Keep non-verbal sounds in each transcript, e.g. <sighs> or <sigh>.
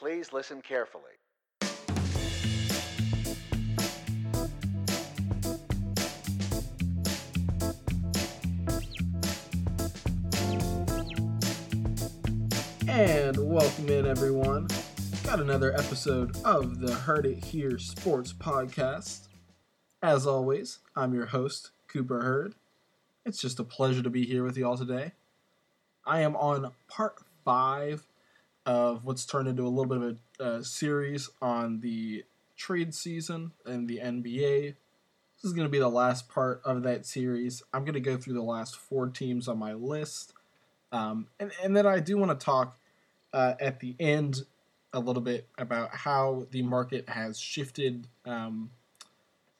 Please listen carefully. And welcome in, everyone. Got another episode of the Heard It Here Sports Podcast. As always, I'm your host, Cooper Hurd. It's just a pleasure to be here with you all today. I am on part five of what's turned into a little bit of a uh, series on the trade season and the NBA. This is going to be the last part of that series. I'm going to go through the last four teams on my list. Um, and, and then I do want to talk uh, at the end a little bit about how the market has shifted um,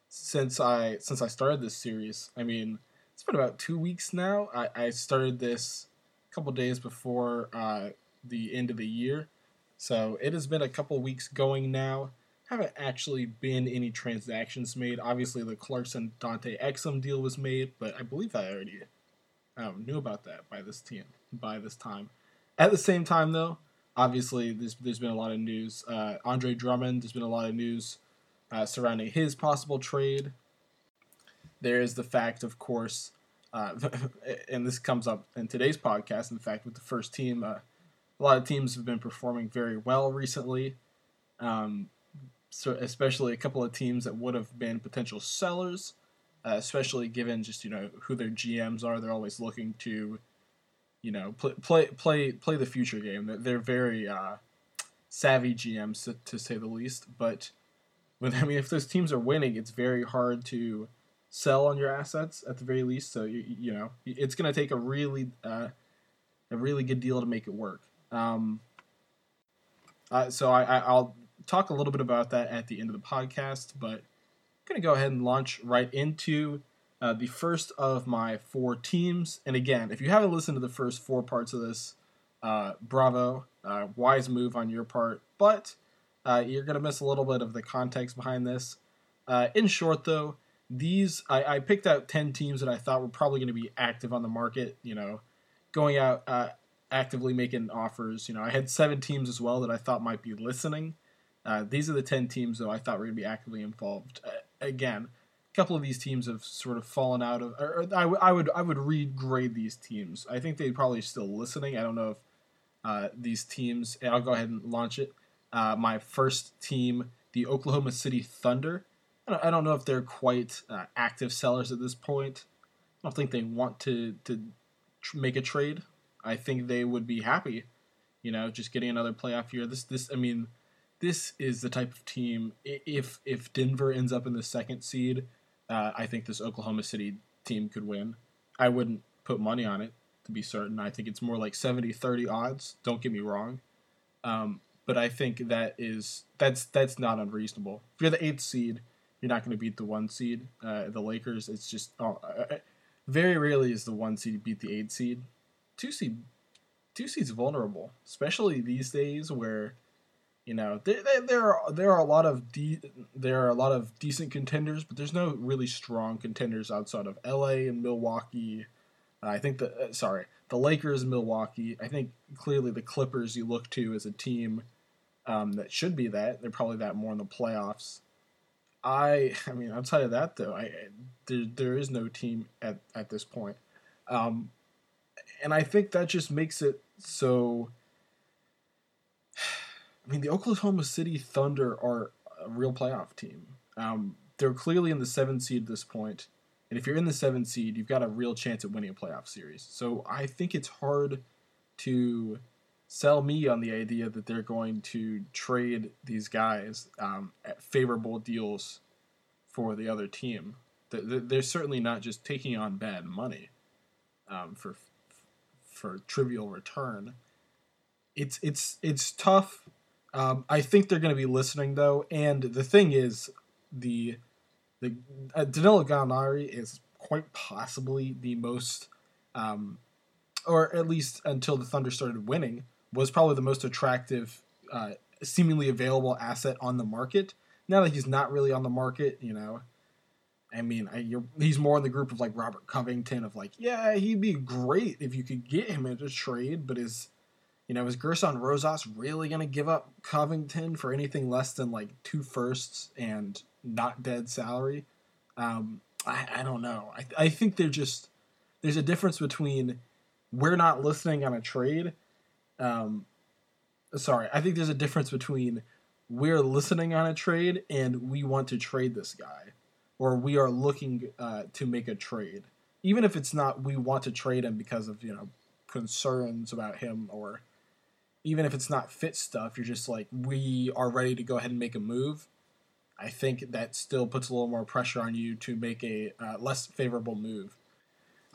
since I since I started this series. I mean, it's been about two weeks now. I, I started this a couple days before uh, the end of the year, so it has been a couple weeks going now. Haven't actually been any transactions made. Obviously, the Clarkson Dante Exum deal was made, but I believe I already um, knew about that by this team by this time. At the same time, though, obviously there's there's been a lot of news. Uh, Andre Drummond, there's been a lot of news uh, surrounding his possible trade. There is the fact, of course, uh, <laughs> and this comes up in today's podcast. In fact, with the first team, uh, a lot of teams have been performing very well recently. Um, so especially a couple of teams that would have been potential sellers, uh, especially given just you know who their GMs are. They're always looking to you know, play play play play the future game. They're, very uh, savvy GMs to, to, say the least. But when <laughs> I mean, if those teams are winning, it's very hard to sell on your assets at the very least. So you you know, it's going to take a really uh, a really good deal to make it work. Um, uh, so I, will talk a little bit about that at the end of the podcast, but I'm going to go ahead and launch right into uh, the first of my four teams. And again, if you haven't listened to the first four parts of this, uh, bravo, uh, wise move on your part. But uh, you're going to miss a little bit of the context behind this. Uh, in short, though, these I, I, picked out 10 teams that I thought were probably going to be active on the market, you know, going out actively making offers. You know, I had seven teams as well that I thought might be listening. these are the 10 teams, though, I thought were going to be actively involved. again, a couple of these teams have sort of fallen out of. Or, I, w- I would I would regrade these teams. I think they probably still listening. I don't know if uh, these teams. I'll go ahead and launch it. Uh, my first team, the Oklahoma City Thunder. I don't, I don't know if they're quite uh, active sellers at this point. I don't think they want to to tr- make a trade. I think they would be happy, you know, just getting another playoff year. This this I mean, this is the type of team. If if Denver ends up in the second seed uh, I think this Oklahoma City team could win. I wouldn't put money on it to be certain. I think it's more like 70 30 odds. Don't get me wrong. Um, but I think that is that's that's not unreasonable. If you're the eighth seed, you're not going to beat the one seed. Uh, the Lakers, it's just oh, very rarely is the one seed beat the eight seed. Two seeds vulnerable, especially these days where you know, there, there, there are there are a lot of de- there are a lot of decent contenders, but there's no really strong contenders outside of L.A. and Milwaukee. Uh, I think the uh, sorry the Lakers, Milwaukee. I think clearly the Clippers you look to as a team um, that should be that. They're probably that more in the playoffs. I I mean outside of that though, I there, there is no team at at this point, um, and I think that just makes it so <sighs> I mean, the Oklahoma City Thunder are a real playoff team. Um, they're clearly in the seventh seed at this point, and if you're in the seventh seed, you've got a real chance at winning a playoff series. So I think it's hard to sell me on the idea that they're going to trade these guys um, at favorable deals for the other team. They're certainly not just taking on bad money um, for for trivial return. It's it's it's tough um, I think they're going to be listening though, and the thing is, the the uh, Danilo Gallinari is quite possibly the most, um, or at least until the Thunder started winning, was probably the most attractive, uh, seemingly available asset on the market. Now that he's not really on the market, you know, I mean, I, he's more in the group of like Robert Covington of like, yeah, he'd be great if you could get him into trade, but his You know, is Gerson Rosas really to give up Covington for anything less than like two firsts and not dead salary? Um, I, I don't know. I, I think they're just there's a difference between we're not listening on a trade. Um, sorry, I think there's a difference between we're listening on a trade and we want to trade this guy, or we are looking uh, to make a trade, even if it's not we want to trade him because of you know concerns about him or even if it's not fit stuff, you're just like, we are ready to go ahead and make a move. I think that still puts a little more pressure on you to make a uh, less favorable move.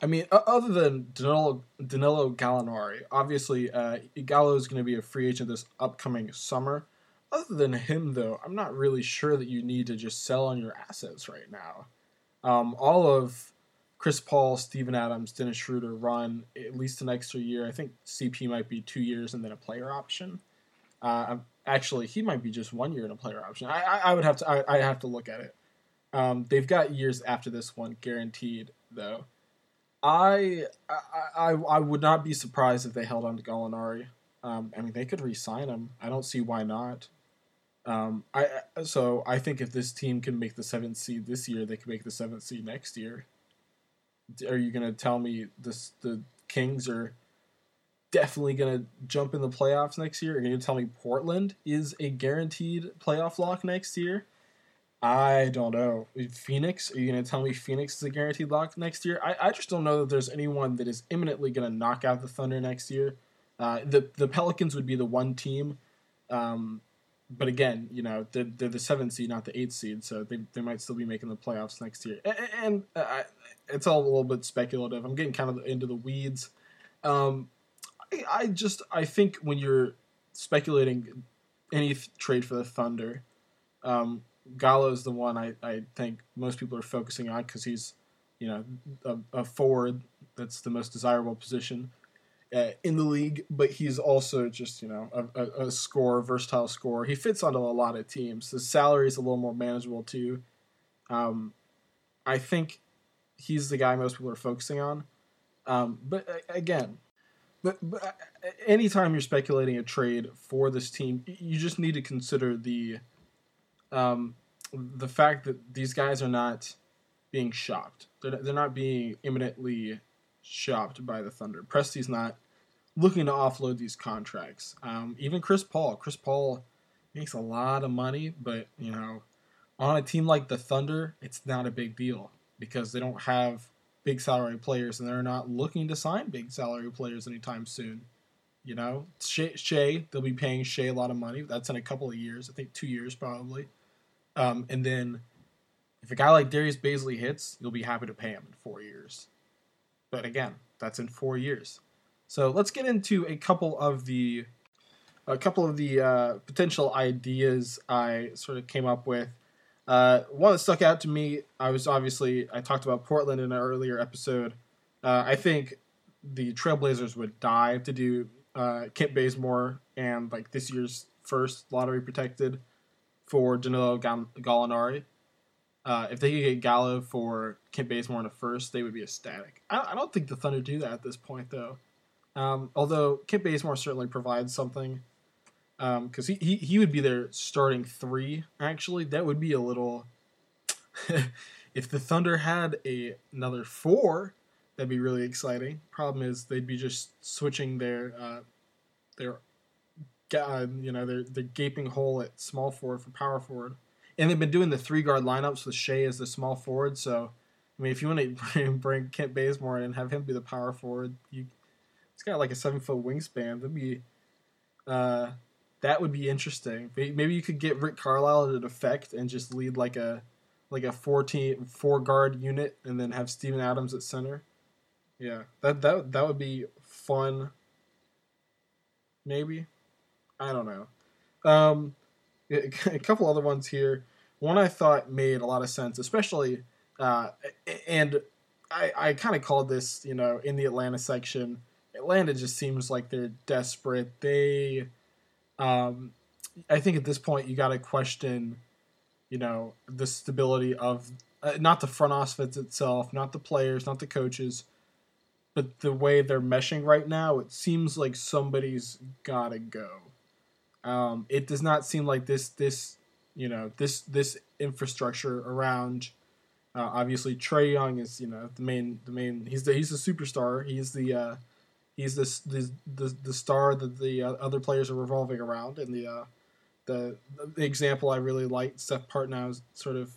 I mean, other than Danilo, Danilo Gallinari, obviously uh, Gallo is going to be a free agent this upcoming summer. Other than him, though, I'm not really sure that you need to just sell on your assets right now. Um, all of Chris Paul, Steven Adams, Dennis Schroeder run at least an extra year. I think CP might be two years and then a player option. Uh, actually, he might be just one year in a player option. I, I, I would have to I, I have to look at it. Um, they've got years after this one guaranteed though. I, I I would not be surprised if they held on to Gallinari. Um, I mean, they could re-sign him. I don't see why not. Um, I so I think if this team can make the seventh seed this year, they can make the seventh seed next year are you to tell me this the Kings are definitely to jump in the playoffs next year? Are you to tell me Portland is a guaranteed playoff lock next year? I don't know. Phoenix? Are you to tell me Phoenix is a guaranteed lock next year? I, I just don't know that there's anyone that is imminently to knock out the Thunder next year. Uh, the the Pelicans would be the one team um, but again, you know, they're, they're the seventh seed, not the eighth seed, so they, they might still be making the playoffs next year. And, and uh, it's all a little bit speculative. I'm getting kind of into the weeds. Um, I, I just I think when you're speculating any trade for the Thunder, um, Gallo is the one I, I think most people are focusing on because he's, you know, a, a forward that's the most desirable position uh, in the league, but he's also just you know a, a, a versatile scorer. He fits onto a lot of teams. His salary is a little more manageable too. Um, I think he's the guy most people are focusing on. Um, but uh, again, but, but uh, anytime you're speculating a trade for this team, you just need to consider the um, the fact that these guys are not being shopped. They're, they're not being imminently shopped by the Thunder. Presti's not looking to offload these contracts. Um, even Chris Paul. Chris Paul makes a lot of money, but you know, on a team like the Thunder, it's not a big deal because they don't have big salary players and they're not looking to sign big salary players anytime soon. You know, Shai they'll be paying Shai a lot of money. That's in a couple of years. I think two years probably. Um, and then if a guy like Darius Bazley hits, you'll be happy to pay him in four years. But again, that's in four years. So let's get into a couple of the a couple of the uh, potential ideas I sort of came up with. Uh, one that stuck out to me, I was obviously I talked about Portland in an earlier episode. Uh, I think the Trailblazers would die to do uh, Kent Bazemore and like this year's first lottery protected for Danilo Gallinari. Uh, if they could get Gallo for Kent Bazemore in a first, they would be ecstatic. I, I don't think the Thunder do that at this point, though. Um, although Kent Bazemore certainly provides something, because um, he, he he would be their starting three. Actually, that would be a little. <laughs> if the Thunder had a another four, that'd be really exciting. Problem is, they'd be just switching their uh, their uh, you know their their gaping hole at small forward for power forward and they've been doing the three guard lineups with Shai as the small forward. So, I mean, if you want to <laughs> bring Kent Bazemore and have him be the power forward, you he's got like a seven foot wingspan. That'd be uh, that would be interesting. Maybe you could get Rick Carlisle to defect and just lead like a like a four team four guard unit, and then have Steven Adams at center. Yeah, that that that would be fun. Maybe, I don't know. Um, a couple other ones here. One I thought made a lot of sense, especially, uh, and I, I kind of called this, you know, in the Atlanta section. Atlanta just seems like they're desperate. They, um, I think at this point you got to question, you know, the stability of uh, not the front office itself, not the players, not the coaches, but the way they're meshing right now, it seems like somebody's gotta go. Um, it does not seem like this this you know this this infrastructure around. Uh, obviously, Trae Young is you know the main the main he's the he's the superstar. He's the uh, he's this the, the the star that the uh, other players are revolving around. And the uh, the the example I really like Seth Partnow's sort of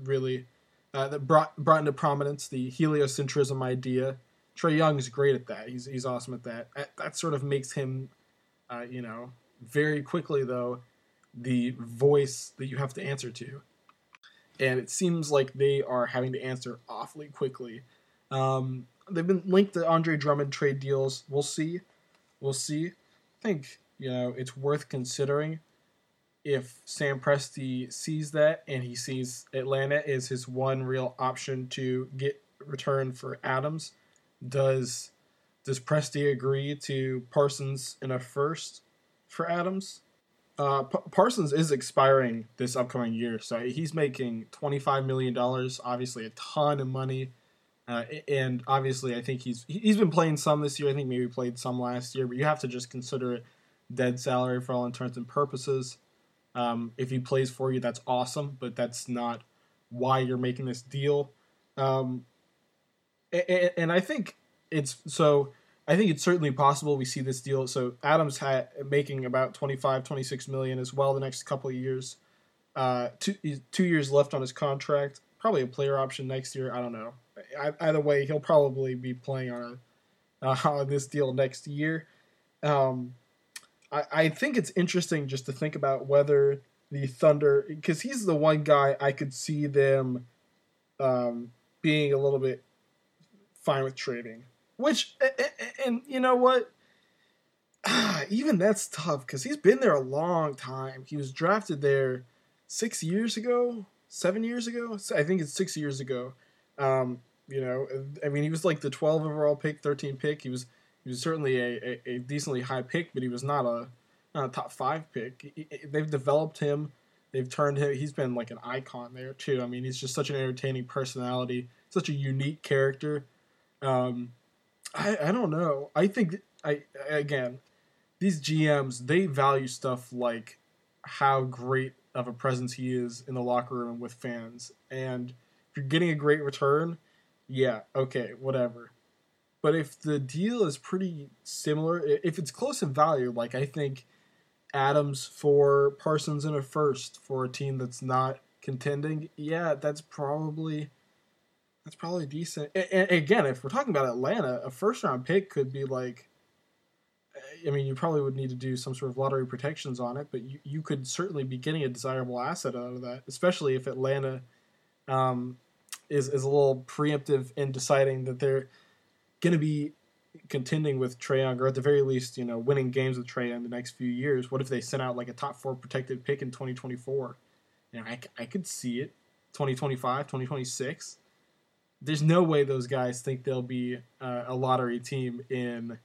really uh, that brought brought into prominence the heliocentrism idea. Trae Young is great at that. He's he's awesome at that. That, that sort of makes him, uh, you know, very quickly though, the voice that you have to answer to, and it seems like they are having to answer awfully quickly. Um, they've been linked to Andre Drummond trade deals. We'll see. We'll see. I think you know it's worth considering if Sam Presti sees that and he sees Atlanta is his one real option to get return for Adams. Does does Presti agree to Parsons in a first for Adams? Uh, P- Parsons is expiring this upcoming year, so he's making twenty five million dollars. Obviously, a ton of money. Uh, and obviously, I think he's he's been playing some this year. I think maybe played some last year, but you have to just consider it dead salary for all intents and purposes. Um, if he plays for you, that's awesome, but that's not why you're making this deal. Um, and, and, I think it's so. I think it's certainly possible we see this deal. So Adams making about 25, 26 million as well the next couple of years. Uh, two two years left on his contract. Probably a player option next year. I don't know either way, he'll probably be playing on uh, <laughs> on this deal next year. Um, I, I think it's interesting just to think about whether the Thunder, because he's the one guy I could see them um, being a little bit fine with trading. Which, and you know what? <sighs> Even that's tough because he's been there a long time. He was drafted there six years ago, seven years ago. I think it's six years ago. Um, you know, I mean, he was like the 12 overall pick, 13 pick. He was he was certainly a, a, a decently high pick, but he was not a not a top five pick. He, they've developed him. They've turned him. He's been like an icon there too. I mean, he's just such an entertaining personality, such a unique character. Um, I I don't know. I think I again, these GMs they value stuff like how great of a presence he is in the locker room with fans, and if you're getting a great return yeah, okay, whatever. But if the deal is pretty similar, if it's close in value, like I think Adams for Parsons in a first for a team that's not contending, yeah, that's probably that's probably decent. And again, if we're talking about Atlanta, a first round pick could be like I mean, you probably would need to do some sort of lottery protections on it, but you, you could certainly be getting a desirable asset out of that, especially if Atlanta um, is is a little preemptive in deciding that they're going to be contending with Trae Young, or at the very least, you know, winning games with Trae in the next few years. What if they sent out like a top four protected pick in 2024? You know, I, I could see it. 2025, 2026. There's no way those guys think they'll be uh, a lottery team in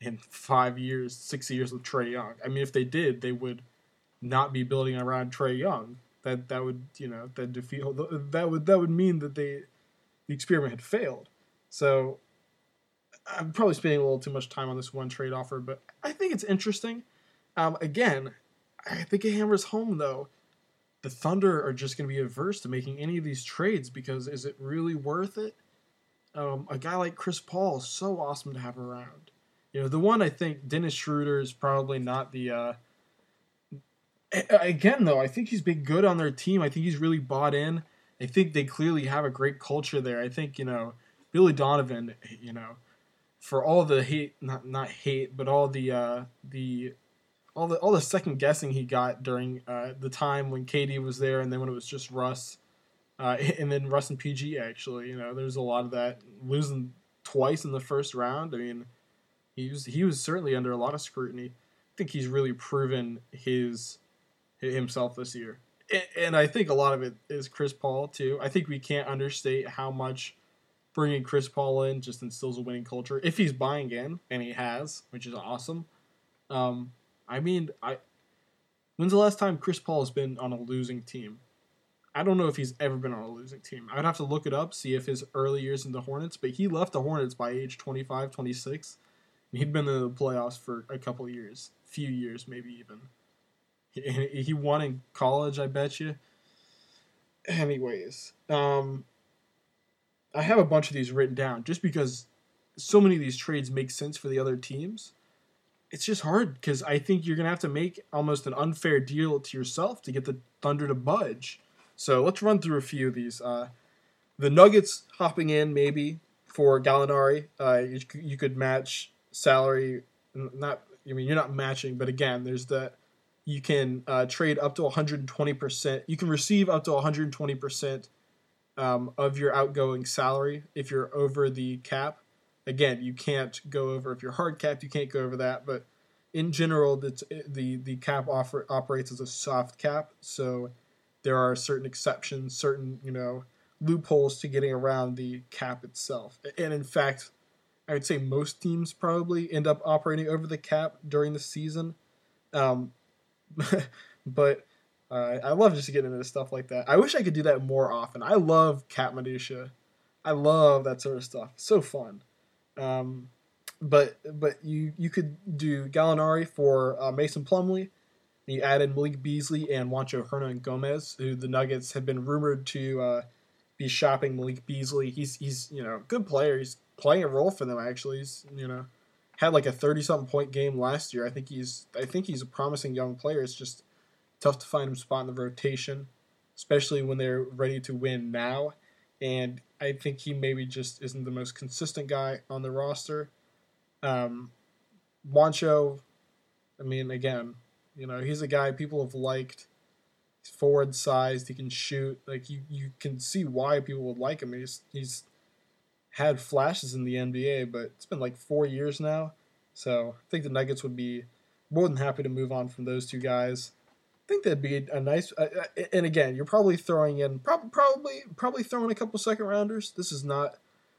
in five years, six years with Trae Young. I mean, if they did, they would not be building around Trae Young that that would you know that defeat that would that would mean that they the experiment had failed. So I'm probably spending a little too much time on this one trade offer, but I think it's interesting. Um, again, I think it hammers home though. The Thunder are just going to be averse to making any of these trades because is it really worth it? Um, a guy like Chris Paul is so awesome to have around. You know, the one I think Dennis Schroeder is probably not the uh, again though, I think he's been good on their team. I think he's really bought in. I think they clearly have a great culture there. I think you know Billy Donovan, you know, for all the hate, not not hate, but all the uh, the all the all the second guessing he got during uh, the time when KD was there, and then when it was just Russ, uh, <laughs> and then Russ and PG. Actually, you know, there's a lot of that losing twice in the first round. I mean, he was he was certainly under a lot of scrutiny. I think he's really proven his himself this year. And I think a lot of it is Chris Paul too. I think we can't understate how much bringing Chris Paul in just instills a winning culture. If he's buying in, and he has, which is awesome. Um, I mean, I when's the last time Chris Paul has been on a losing team? I don't know if he's ever been on a losing team. I'd have to look it up, see if his early years in the Hornets, but he left the Hornets by age 25, 26. And he'd been in the playoffs for a couple years, few years maybe even. He, he won in college, I bet you. Anyways, um, I have a bunch of these written down just because so many of these trades make sense for the other teams. It's just hard because I think you're gonna have to make almost an unfair deal to yourself to get the Thunder to budge. So let's run through a few of these. Uh, the Nuggets hopping in maybe for Gallinari. Uh, you, you could match salary. Not I mean you're not matching, but again, there's the you can uh, trade up to 120 percent. You can receive up to 120 percent um, of your outgoing salary if you're over the cap. Again, you can't go over if you're hard capped. You can't go over that, but in general, the the the cap offer operates as a soft cap. So there are certain exceptions, certain you know loopholes to getting around the cap itself. And in fact, I would say most teams probably end up operating over the cap during the season. Um, <laughs> but uh, I love just getting into stuff like that. I wish I could do that more often. I love cap minutia. I love that sort of stuff. So fun. Um, but but you you could do Gallinari for uh, Mason Plumlee. You added Malik Beasley and Juancho Hernangomez, who the Nuggets have been rumored to uh, be shopping Malik Beasley. He's he's you know good player. He's playing a role for them actually. He's you know had like a thirty something point game last year. I think he's I think he's a promising young player. It's just tough to find him spot in the rotation, especially when they're ready to win now. And I think he maybe just isn't the most consistent guy on the roster. Um, Juancho, I mean, again, you know, he's a guy people have liked. He's forward sized. He can shoot. Like you, you can see why people would like him. He's he's had flashes in the NBA, but it's been like four years now. So I think the Nuggets would be more than happy to move on from those two guys think that'd be a nice. Uh, uh, and again, you're probably throwing in prob- probably probably throwing a couple second rounders. This is not.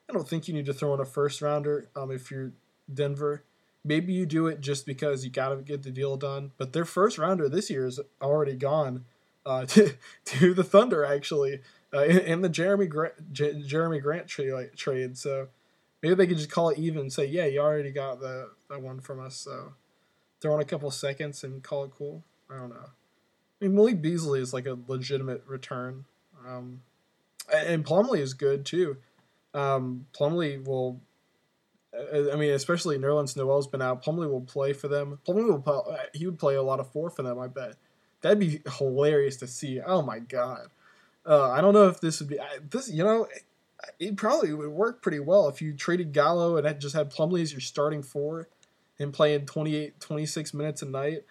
I don't think you need to throw in a first rounder. Um, if you're Denver, maybe you do it just because you got to get the deal done. But their first rounder this year is already gone uh, <laughs> to to the Thunder actually uh, in, in, the Jerami Grant J- Jerami Grant trade trade. So maybe they could just call it even and say, yeah, you already got the, the one from us. So throw in a couple seconds and call it cool. I don't know. I mean, Malik Beasley is like a legitimate return, um, and Plumlee is good too. Um, Plumlee will, I mean, especially Nerlens Noel's been out. Plumlee will play for them. Plumlee will play, he would play a lot of four for them. I bet that'd be hilarious to see. Oh my god, uh, I don't know if this would be this. You know, it, it probably would work pretty well if you traded Gallo and just had Plumlee as your starting four and playing 28, 26 minutes a night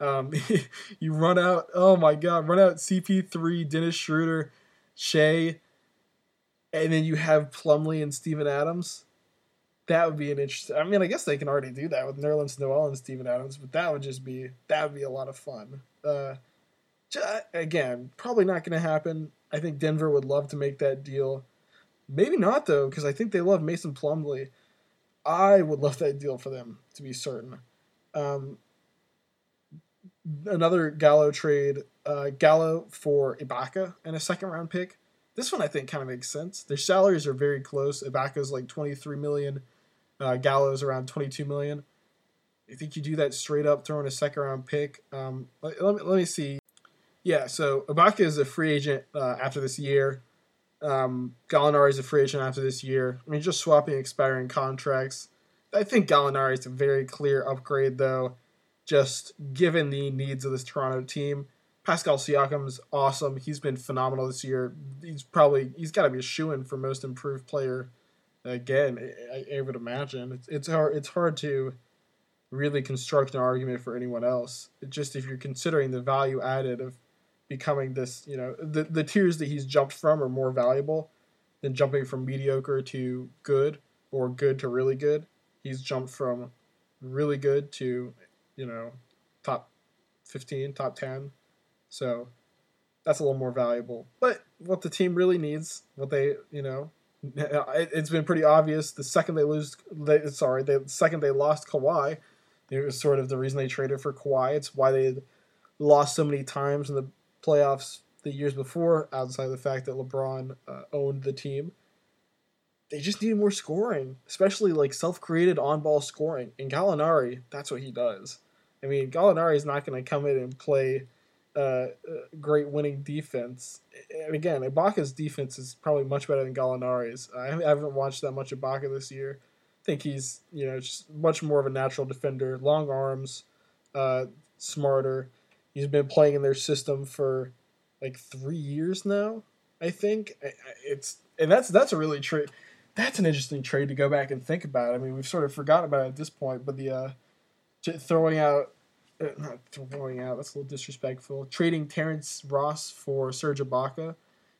um, <laughs> you run out. Oh my God, run out CP3, Dennis Schroeder, Shai, and then you have Plumlee and Steven Adams. That would be an interesting. I mean, I guess they can already do that with Nerlens Noel and Steven Adams, but that would just be that would be a lot of fun. Uh, again, probably not going to happen. I think Denver would love to make that deal. Maybe not though, because I think they love Mason Plumlee. I would love that deal for them to be certain. Um, another Gallo trade, uh, Gallo for Ibaka and a second round pick. This one I think kind of makes sense. Their salaries are very close. Ibaka's like 23 million, uh, Gallo's around 22 million. I think you do that straight up, throwing a second round pick. Um, let, let, me, let me see. Yeah, so Ibaka is a free agent uh, after this year. Um, Gallinari is a free agent after this year. I mean, just swapping expiring contracts. I think Gallinari is a very clear upgrade, though just given the needs of this Toronto team. Pascal Siakam's awesome. He's been phenomenal this year. He's probably he's got to be a shoe in for most improved player. Again, I, I would imagine it's it's hard it's hard to really construct an argument for anyone else. It just if you're considering the value added of becoming this, you know, the the tiers that he's jumped from are more valuable than jumping from mediocre to good or good to really good. He's jumped from really good to you know, top 15, top 10. So that's a little more valuable. But what the team really needs, what they, you know, <laughs> it's been pretty obvious. The second they lose, they, sorry, the second they lost Kawhi, it was sort of the reason they traded for Kawhi. It's why they lost so many times in the playoffs the years before, outside of the fact that LeBron uh, owned the team. They just need more scoring, especially like self-created on-ball scoring. And Gallinari, that's what he does. I mean, Gallinari is not going to come in and play uh, uh, great winning defense. And again, Ibaka's defense is probably much better than Gallinari's. I haven't watched that much Ibaka this year. I think he's you know just much more of a natural defender, long arms, uh, smarter. He's been playing in their system for like three years now. I think it's and that's that's a really trade. That's an interesting trade to go back and think about. I mean, we've sort of forgotten about it at this point, but the uh, throwing out uh, not throwing out. That's a little disrespectful. Trading Terrence Ross for Serge Ibaka.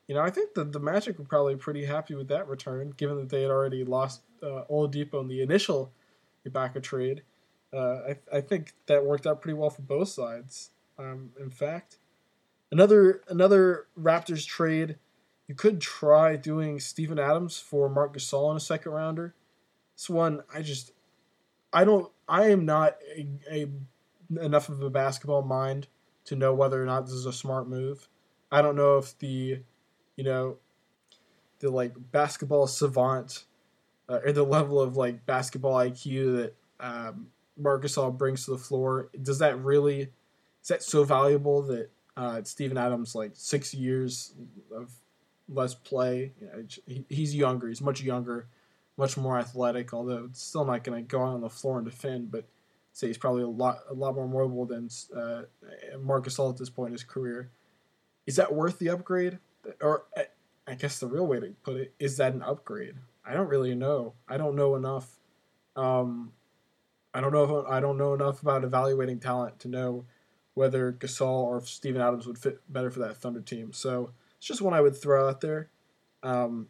You know, I think the, the Magic were probably pretty happy with that return, given that they had already lost uh, Oladipo in the initial Ibaka trade. Uh, I, I think that worked out pretty well for both sides. Um, in fact, another another Raptors trade, you could try doing Steven Adams for Marc Gasol in a second rounder. This one, I just, I don't, I am not a, a enough of a basketball mind to know whether or not this is a smart move. I don't know if the, you know, the like basketball savant uh, or the level of like basketball IQ that um, Marc Gasol brings to the floor does that really is that so valuable that uh, Steven Adams like six years of less play? You know, he, he's younger. He's much younger, much more athletic. Although it's still not going to go out on the floor and defend, but say he's probably a lot a lot more mobile than uh, Marc Gasol at this point in his career. Is that worth the upgrade? Or I guess the real way to put it is that an upgrade? I don't really know. I don't know enough. Um, I don't know if I don't know enough about evaluating talent to know whether Gasol or Steven Adams would fit better for that Thunder team. So it's just one I would throw out there. Um,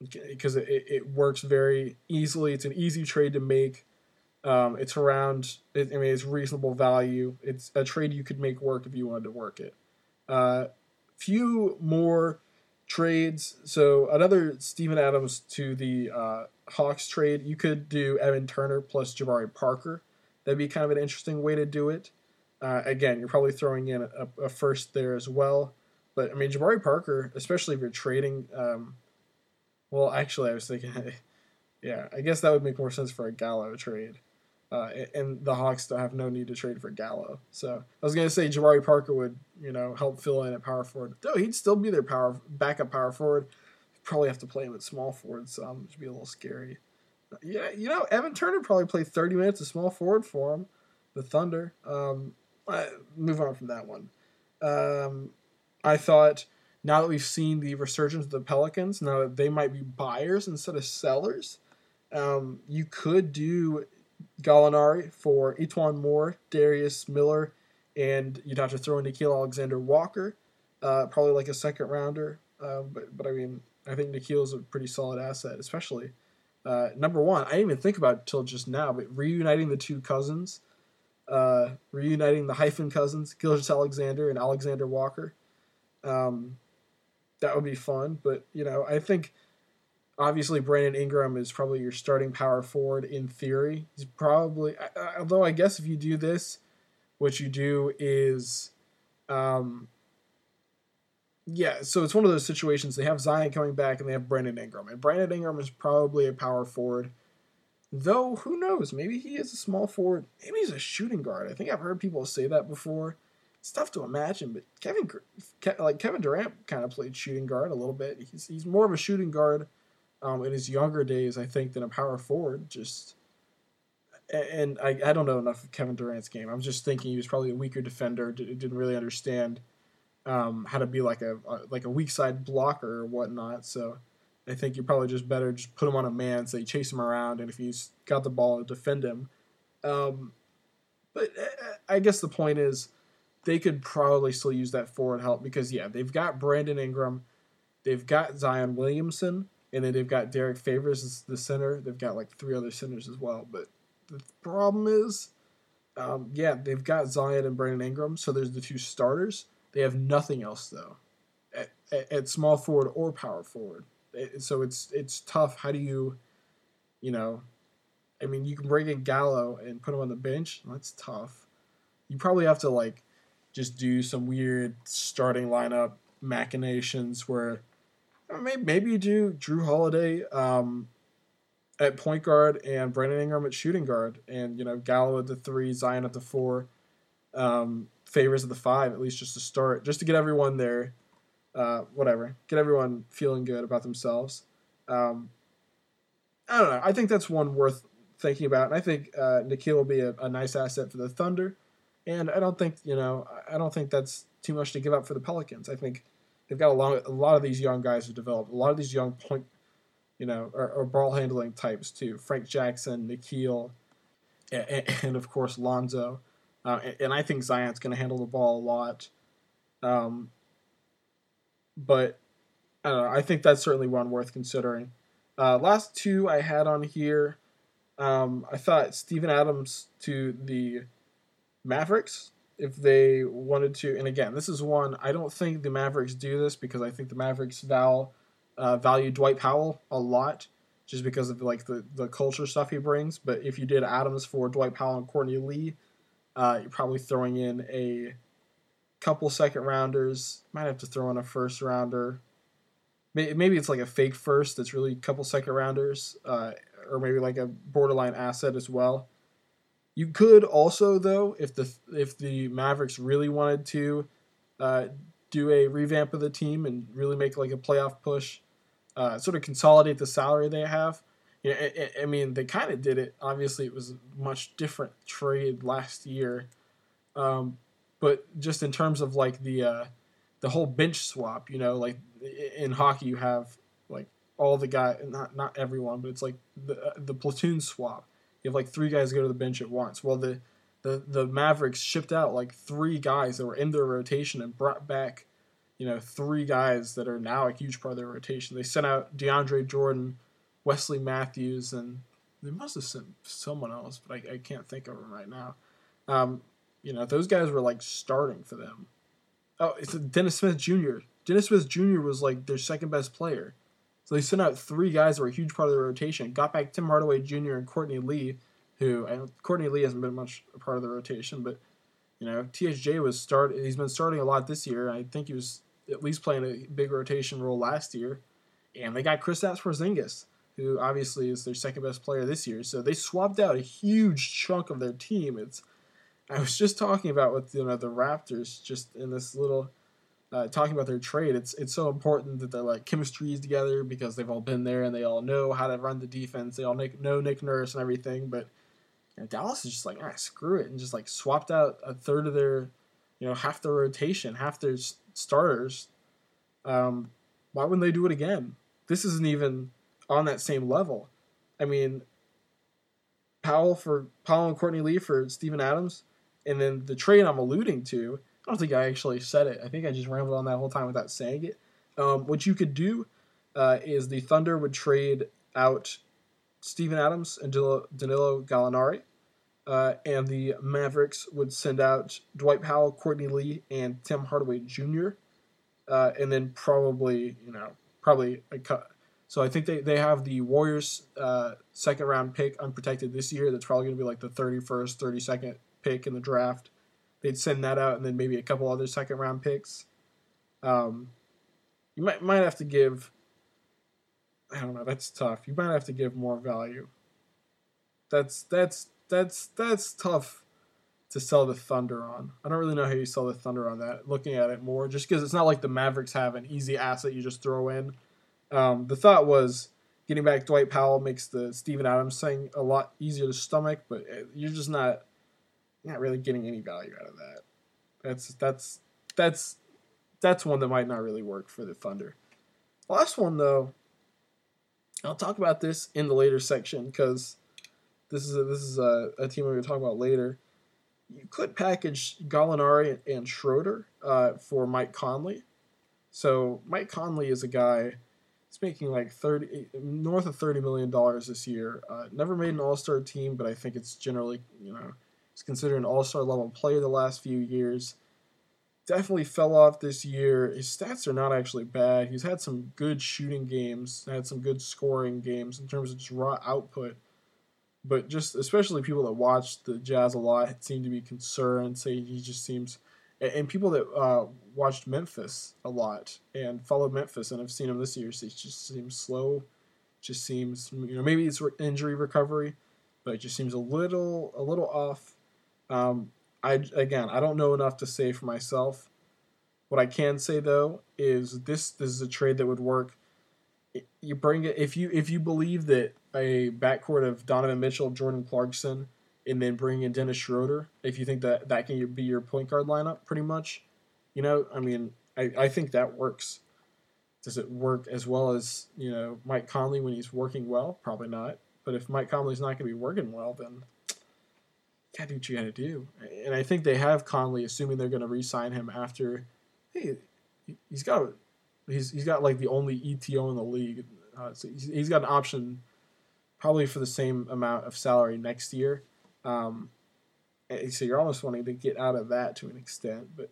because it, it works very easily. It's an easy trade to make. Um, it's around. I mean, it's reasonable value. It's a trade you could make work if you wanted to work it. Uh, few more trades. So another Steven Adams to the uh, Hawks trade. You could do Evan Turner plus Jabari Parker. That'd be kind of an interesting way to do it. Uh, again, you're probably throwing in a, a, first there as well. But I mean, Jabari Parker, especially if you're trading. Um, well, actually, I was thinking, <laughs> yeah, I guess that would make more sense for a Gallo trade. Uh, and the Hawks have no need to trade for Gallo. So I was going to say Jabari Parker would, you know, help fill in at power forward. Though he'd still be their power backup power forward. Probably have to play him at small forward, so it'd be a little scary. Yeah, you know, Evan Turner probably played 30 minutes of small forward for him, the Thunder. Um, move on from that one. Um, I thought now that we've seen the resurgence of the Pelicans, now that they might be buyers instead of sellers, um, you could do Gallinari for E'Twaun Moore, Darius Miller, and you'd have to throw in Nickeil Alexander Walker, uh, probably like a second rounder. Uh, but but I mean, I think Nickeil is a pretty solid asset, especially uh, number one. I didn't even think about it till just now, but reuniting the two cousins, uh, reuniting the hyphen cousins, Gilgeous-Alexander and Alexander Walker, um, that would be fun. But you know, I think obviously Brandon Ingram is probably your starting power forward in theory. He's probably although I guess if you do this, what you do is um yeah, so it's one of those situations they have Zion coming back and they have Brandon Ingram. And Brandon Ingram is probably a power forward. Though who knows, maybe he is a small forward, maybe he's a shooting guard. I think I've heard people say that before. It's tough to imagine, but Kevin like Kevin Durant kind of played shooting guard a little bit. He's he's more of a shooting guard um, in his younger days, I think, than a power forward. Just and I, I don't know enough of Kevin Durant's game. I'm just thinking he was probably a weaker defender. Didn't really understand um, how to be like a, like a weak side blocker or whatnot. So I think you're probably just better just put him on a man, say chase him around, and if he's got the ball, defend him. Um, but uh, I guess the point is they could probably still use that forward help because yeah, they've got Brandon Ingram, they've got Zion Williamson, and then they've got Derrick Favors as the center. They've got like three other centers as well. But the problem is, um, yeah, they've got Zion and Brandon Ingram, so there's the two starters. They have nothing else though, at, at, at small forward or power forward. It, so it's it's tough. How do you, you know, I mean, you can bring in Gallo and put him on the bench. That's tough. You probably have to like just do some weird starting lineup machinations where maybe, maybe you do Jrue Holiday um, at point guard and Brandon Ingram at shooting guard, and you know Gallo at the three, Zion at the four, um, Favors at the five, at least just to start, just to get everyone there, uh, whatever, get everyone feeling good about themselves. Um, I don't know. I think that's one worth thinking about, and I think uh, Nickeil will be a, a nice asset for the Thunder. And I don't think you know, I don't think that's too much to give up for the Pelicans. I think they've got a lot, a lot of these young guys to develop, a lot of these young point, you know, or, or ball handling types too. Frank Jackson, Nickeil, and, and of course Lonzo. Uh, and, and, I think Zion's going to handle the ball a lot. Um, but I don't know. I think that's certainly one worth considering. Uh, last two I had on here. Um, I thought Steven Adams to the Mavericks if they wanted to. And again, this is one I don't think the Mavericks do this because I think the Mavericks val uh, value Dwight Powell a lot just because of like the the culture stuff he brings. But if you did Adams for Dwight Powell and Courtney Lee, uh, you're probably throwing in a couple second rounders. Might have to throw in a first rounder. Maybe it's like a fake first that's really a couple second rounders, uh, or maybe like a borderline asset as well. You could also, though, if the if the Mavericks really wanted to uh, do a revamp of the team and really make like a playoff push, uh, sort of consolidate the salary they have. Yeah, I, I mean, they kind of did it. Obviously, it was a much different trade last year, um, but just in terms of like the uh, the whole bench swap, you know, like in hockey, you have like all the guy, not not everyone, but it's like the the platoon swap you have like three guys go to the bench at once. Well, the the the Mavericks shipped out like three guys that were in their rotation and brought back, you know, three guys that are now a huge part of their rotation. They sent out DeAndre Jordan, Wesley Matthews, and they must have sent someone else, but I, I can't think of them right now. Um, you know, those guys were like starting for them. Oh, it's Dennis Smith Jr. Dennis Smith Jr. was like their second best player. So they sent out three guys that were a huge part of the rotation. Got back Tim Hardaway Jr. and Courtney Lee, who I, Courtney Lee hasn't been much a part of the rotation, but you know THJ was start. He's been starting a lot this year. I think he was at least playing a big rotation role last year. And they got Kristaps Porzingis, who obviously is their second best player this year. So they swapped out a huge chunk of their team. It's I was just talking about with you know the Raptors just in this little uh, talking about their trade, it's it's so important that their like chemistry is together because they've all been there and they all know how to run the defense. They all know Nick Nurse and everything. But you know, Dallas is just like, screw it, and just like swapped out a third of their, you know, half their rotation, half their starters. Um, why wouldn't they do it again? This isn't even on that same level. I mean, Powell for Powell and Courtney Lee for Steven Adams, and then the trade I'm alluding to I don't think I actually said it. I think I just rambled on that whole time without saying it. Um, what you could do uh, is the Thunder would trade out Steven Adams and Danilo Gallinari, uh, and the Mavericks would send out Dwight Powell, Courtney Lee, and Tim Hardaway Jr., uh, and then probably, you know, probably a cut. So I think they, they have the Warriors' uh, second round pick unprotected this year. That's probably going to be like the 31st, 32nd pick in the draft they'd send that out, and then maybe a couple other second round picks. Um, you might might have to give. I don't know. That's tough. You might have to give more value. That's that's that's that's tough to sell the Thunder on. I don't really know how you sell the Thunder on that. Looking at it more, just because it's not like the Mavericks have an easy asset you just throw in. Um, the thought was getting back Dwight Powell makes the Steven Adams thing a lot easier to stomach, but you're just not not really getting any value out of that. That's that's that's that's one that might not really work for the Thunder. Last one though, I'll talk about this in the later section because this is a, this is a, a team we're going to talk about later. You could package Gallinari and Schroeder uh, for Mike Conley. So Mike Conley is a guy. He's making like thirty north of thirty million dollars this year. Uh, never made an All Star team, but I think it's generally you know He's considered an all star level player the last few years. Definitely fell off this year. His stats are not actually bad. He's had some good shooting games, had some good scoring games in terms of just raw output. But just especially people that watch the Jazz a lot seem to be concerned, say he just seems and, people that uh, watched Memphis a lot and followed Memphis and have seen him this year, he just seems slow. Just seems you know maybe it's injury recovery, but it just seems a little a little off. Um, I again I don't know enough to say for myself. What I can say though is this this is a trade that would work. You bring it if you if you believe that a backcourt of Donovan Mitchell, Jordan Clarkson, and then bring in Dennis Schroeder. If you think that that can be your point guard lineup, pretty much, you know, I mean, I, I think that works. Does it work as well as you know Mike Conley when he's working well? Probably not. But if Mike Conley's not going to be working well, then gotta do what you gotta do. And I think they have Conley, assuming they're to re-sign him after. Hey, he's got he's he's got like the only ETO in the league. Uh, so he's, he's got an option, probably for the same amount of salary next year. Um, so you're almost wanting to get out of that to an extent, but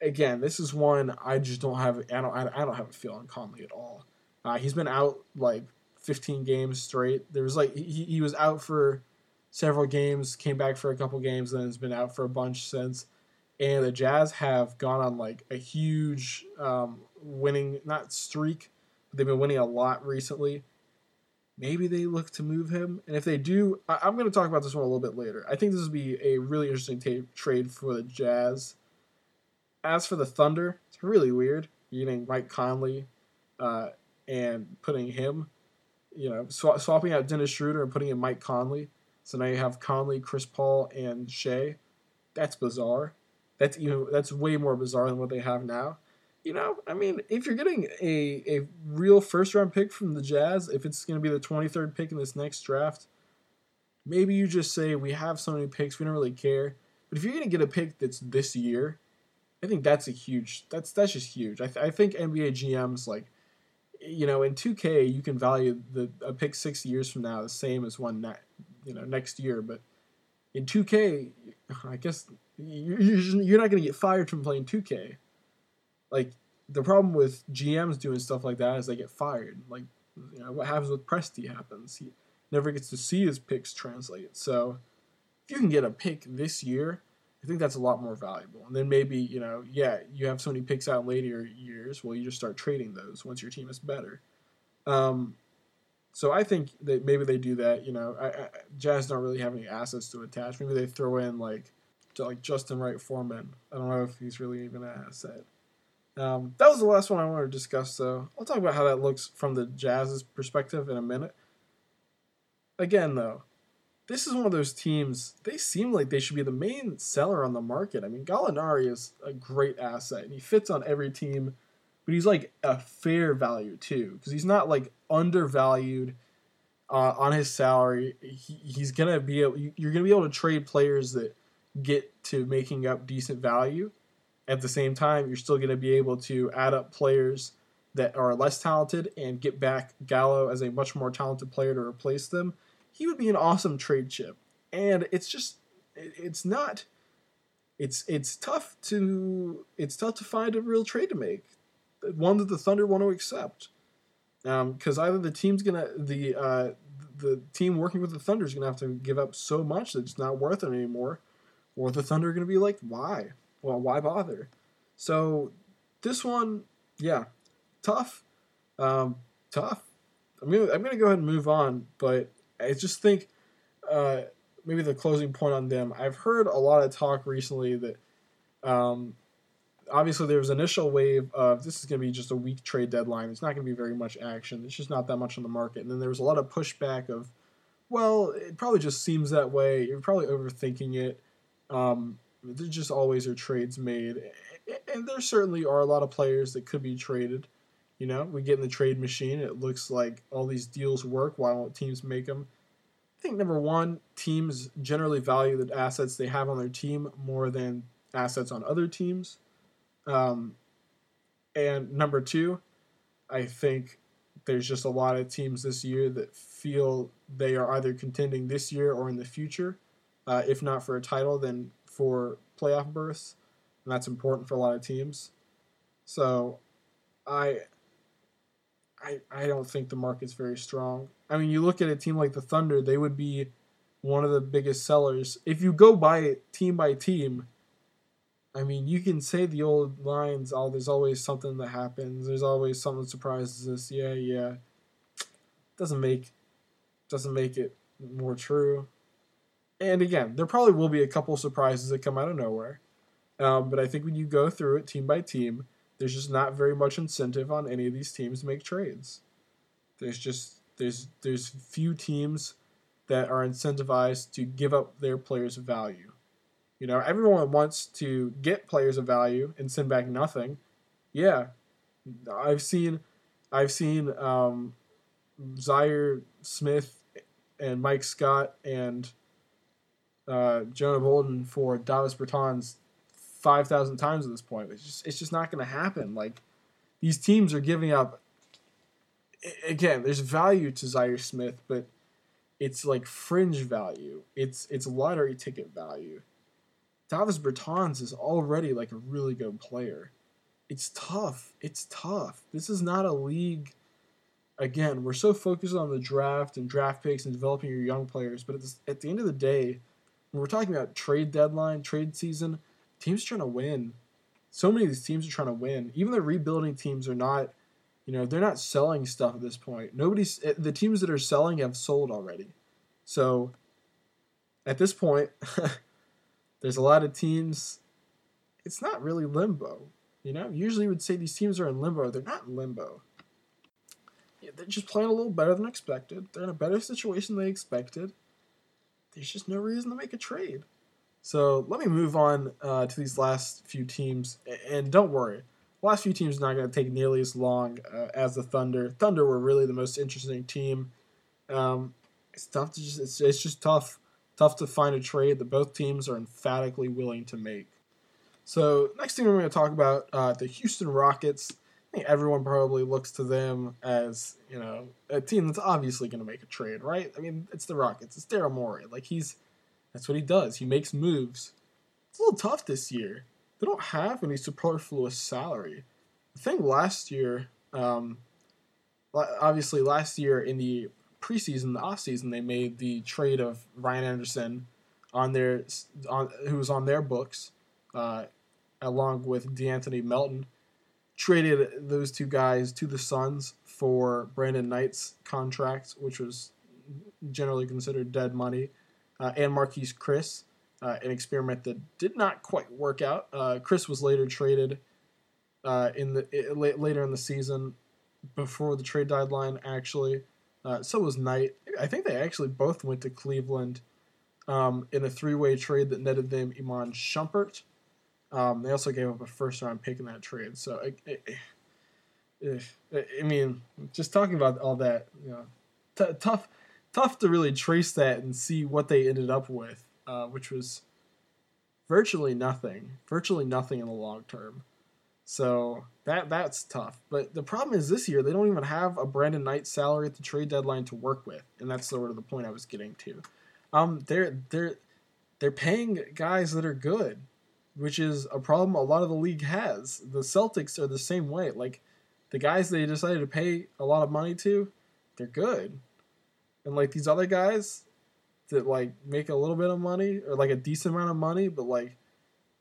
again, this is one I just don't have. I don't. I don't have a feel on Conley at all. Uh, he's been out like 15 games straight. There was like he, he was out for several games, came back for a couple games, and then has been out for a bunch since. And the Jazz have gone on like a huge um, winning not streak, but they've been winning a lot recently. Maybe they look to move him, and if they do, I, am going to talk about this one a little bit later. I think this would be a really interesting t- trade for the Jazz as for the Thunder, it's really weird. Getting Mike Conley uh, and putting him, you know, sw- swapping out Dennis Schroeder and putting in Mike Conley. So now you have Conley, Chris Paul, and Shai. That's bizarre. That's even that's way more bizarre than what they have now. You know, I mean, if you're getting a, a real first round pick from the Jazz, if it's going to be the 23rd pick in this next draft, maybe you just say we have so many picks, we don't really care. But if you're going to get a pick that's this year, I think that's a huge. That's that's just huge. I, th- I think NBA GMs like, you know, in 2K you can value the a pick six years from now the same as one ne- you know next year, but in 2K, I guess you're not going to get fired from playing 2K. Like the problem with GMs doing stuff like that is they get fired. Like you know what happens with Presti happens. He never gets to see his picks translate. So if you can get a pick this year I think that's a lot more valuable. And then maybe, you know, yeah, you have so many picks out in later years. Well, you just start trading those once your team is better. Um, so I think that maybe they do that. You know, I, I, Jazz don't really have any assets to attach. Maybe they throw in like, like Justin Wright Foreman. I don't know if he's really even an asset. Um, that was the last one I wanted to discuss, though. I'll talk about how that looks from the Jazz's perspective in a minute. Again, though, this is one of those teams. They seem like they should be the main seller on the market. I mean, Gallinari is a great asset, and he fits on every team. But he's like a fair value too, because he's not like undervalued uh, on his salary. He, he's gonna be able, you're gonna be able to trade players that get to making up decent value. At the same time, you're still gonna be able to add up players that are less talented and get back Gallo as a much more talented player to replace them he would be an awesome trade chip. And it's just it's not it's it's tough to it's tough to find a real trade to make, one that the Thunder want to accept, because um, either the team's gonna the uh, the team working with the Thunder is gonna have to give up so much that it's not worth it anymore, or the Thunder are gonna be like, why? Well, why bother? So this one, yeah, tough, um, tough. I'm gonna I'm gonna go ahead and move on, but I just think uh, maybe the closing point on them. I've heard a lot of talk recently that um, obviously there was initial wave of this is going to be just a weak trade deadline. It's not going to be very much action. It's just not that much on the market. And then there was a lot of pushback of, well, it probably just seems that way. You're probably overthinking it. Um, there just always are trades made, and there certainly are a lot of players that could be traded. You know, we get in the trade machine. It looks like all these deals work. Why won't teams make them? I think number one, teams generally value the assets they have on their team more than assets on other teams. Um, and number two, I think there's just a lot of teams this year that feel they are either contending this year or in the future, uh, if not for a title, then for playoff berths, and that's important for a lot of teams. So, I I, I don't think the market's very strong. I mean, you look at a team like the Thunder, they would be one of the biggest sellers. If you go by team by team, I mean, you can say the old lines, "Oh, there's always something that happens. There's always something that surprises us." Yeah, yeah. Doesn't make doesn't make it more true. And again, there probably will be a couple surprises that come out of nowhere. Um, but I think when you go through it team by team, there's just not very much incentive on any of these teams to make trades. There's just there's there's few teams that are incentivized to give up their players value. You know, everyone wants to get players of value and send back nothing. Yeah, I've seen, I've seen um, Zhaire Smith and Mike Scott and uh, Jonah Bolden for Davis Bertans five thousand times at this point. It's just it's just not going to happen. Like these teams are giving up. Again, there's value to Zhaire Smith, but it's like fringe value. It's it's lottery ticket value. Davis Bertans is already like a really good player. It's tough. It's tough. This is not a league. Again, we're so focused on the draft and draft picks and developing your young players, but at, at the end of the day, when we're talking about trade deadline, trade season, teams are trying to win. So many of these teams are trying to win. Even the rebuilding teams are not, you know, they're not selling stuff at this point. Nobody's eh, the teams that are selling have sold already. So at this point, <laughs> there's a lot of teams. It's not really limbo. You know, usually you would say these teams are in limbo. They're not in limbo. Yeah, they're just playing a little better than expected. They're in a better situation than they expected. There's just no reason to make a trade. So let me move on uh, to these last few teams, and don't worry, the last few teams are not going to take nearly as long uh, as the Thunder. Thunder were really the most interesting team. Um, it's tough to just it's, it's just tough tough to find a trade that both teams are emphatically willing to make. So next thing we're going to talk about uh, the Houston Rockets. I think everyone probably looks to them as you know a team that's obviously going to make a trade, right? I mean, it's the Rockets. It's Daryl Morey. Like he's that's what he does. He makes moves. It's a little tough this year. They don't have any superfluous salary. The thing last year, um, obviously last year in the preseason, the offseason, they made the trade of Ryan Anderson on their on who was on their books, uh, along with De'Anthony Melton. Traded those two guys to the Suns for Brandon Knight's contract, which was generally considered dead money uh, and Marquese Chriss, uh, an experiment that did not quite work out. Uh, Chriss was later traded uh, in the it, later in the season, before the trade deadline. Actually, uh, so was Knight. I think they actually both went to Cleveland um, in a three-way trade that netted them Iman Shumpert. Um, they also gave up a first-round pick in that trade. So, I, I, I mean, just talking about all that, you know, t- tough tough to really trace that and see what they ended up with, uh, which was virtually nothing, virtually nothing in the long term. So that that's tough. But the problem is this year they don't even have a Brandon Knight salary at the trade deadline to work with, and that's sort of the point I was getting to. Um, they're they're they're paying guys that are good, which is a problem a lot of the league has. The Celtics are the same way. Like the guys they decided to pay a lot of money to, they're good and like these other guys that like make a little bit of money or like a decent amount of money, but like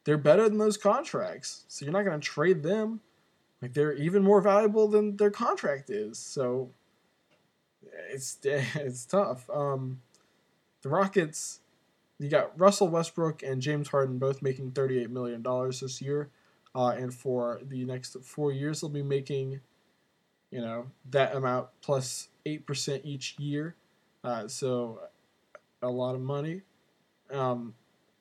they're better than those contracts. So you're not going to trade them. Like they're even more valuable than their contract is. So it's <laughs> it's tough. Um, the Rockets, you got Russell Westbrook and James Harden both making $38 million this year. Uh, and for the next four years, they'll be making, you know, that amount plus 8% each year. Uh, so a lot of money. Um,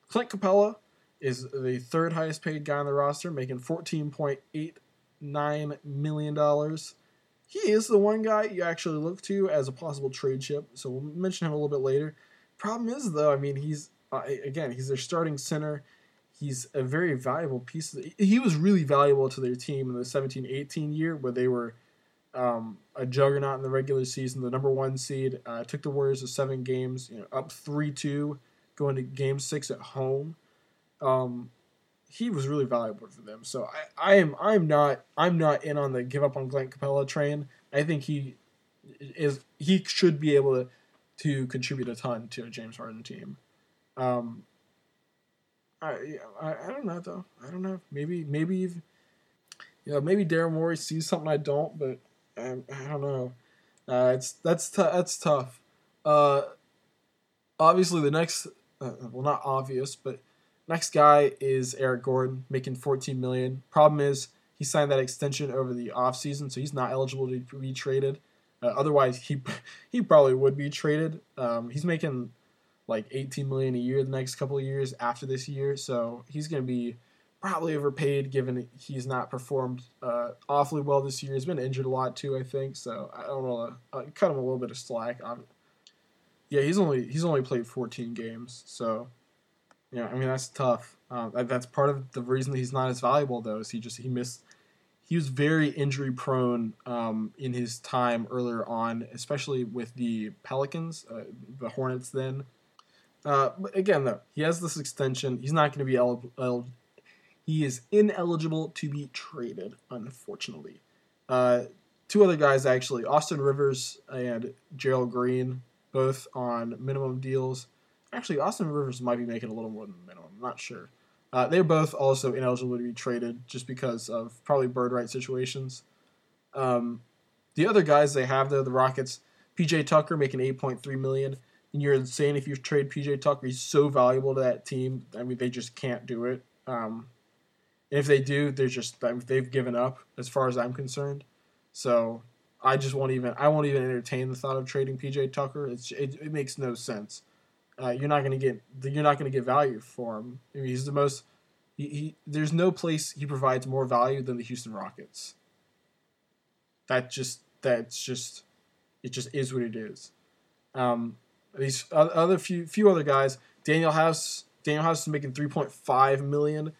Clint Capela is the third highest paid guy on the roster, making $14.89 million. He is the one guy you actually look to as a possible trade chip, so we'll mention him a little bit later. Problem is, though, I mean, he's, uh, again, he's their starting center. He's a very valuable piece. The, he was really valuable to their team in the 17 18 year where they were um, a juggernaut in the regular season, the number one seed. Uh, took the Warriors to seven games, you know, up three two, going to Game Six at home. Um, he was really valuable for them. So I, I am I'm not I'm not in on the give up on Glenn Capela train. I think he is he should be able to to contribute a ton to a James Harden team. Um, I, I I don't know though. I don't know. Maybe maybe you know maybe Daryl Morey sees something I don't, but I, I don't know. Uh, it's that's t- that's tough. Uh, obviously the next uh, well not obvious, but next guy is Eric Gordon making 14 million. Problem is he signed that extension over the offseason, so he's not eligible to be traded. Uh, otherwise, he <laughs> he probably would be traded. Um, he's making like 18 million a year the next couple of years after this year, so he's going to be probably overpaid given he's not performed uh, awfully well this year. He's been injured a lot too, I think. So I don't know. Uh, cut him a little bit of slack. I'm, yeah, he's only he's only played 14 games, so yeah, I mean that's tough. Um, that's part of the reason he's not as valuable though. Is he just he missed he was very injury prone um, in his time earlier on, especially with the Pelicans, uh, the Hornets. Then, uh, but again, though he has this extension, he's not going to be eligible. he is ineligible to be traded, unfortunately. Uh, two other guys actually, Austin Rivers and Gerald Green, both on minimum deals. Actually, Austin Rivers might be making a little more than the minimum. I'm not sure. Uh, they're both also ineligible to be traded just because of probably bird right situations. Um, the other guys they have though, the Rockets, PJ Tucker making 8.3 million, and you're insane if you trade PJ Tucker. He's so valuable to that team. I mean, they just can't do it. Um, if they do, they're just they've given up as far as I'm concerned. So I just won't even I won't even entertain the thought of trading PJ Tucker. It's it, it makes no sense uh, you're not going to get you're not going to get value for him. I mean, he's the most. He, he, there's no place he provides more value than the Houston Rockets. That just that's just it just is what it is. Um, these other few few other guys, Danuel House. Danuel House is making three point five million.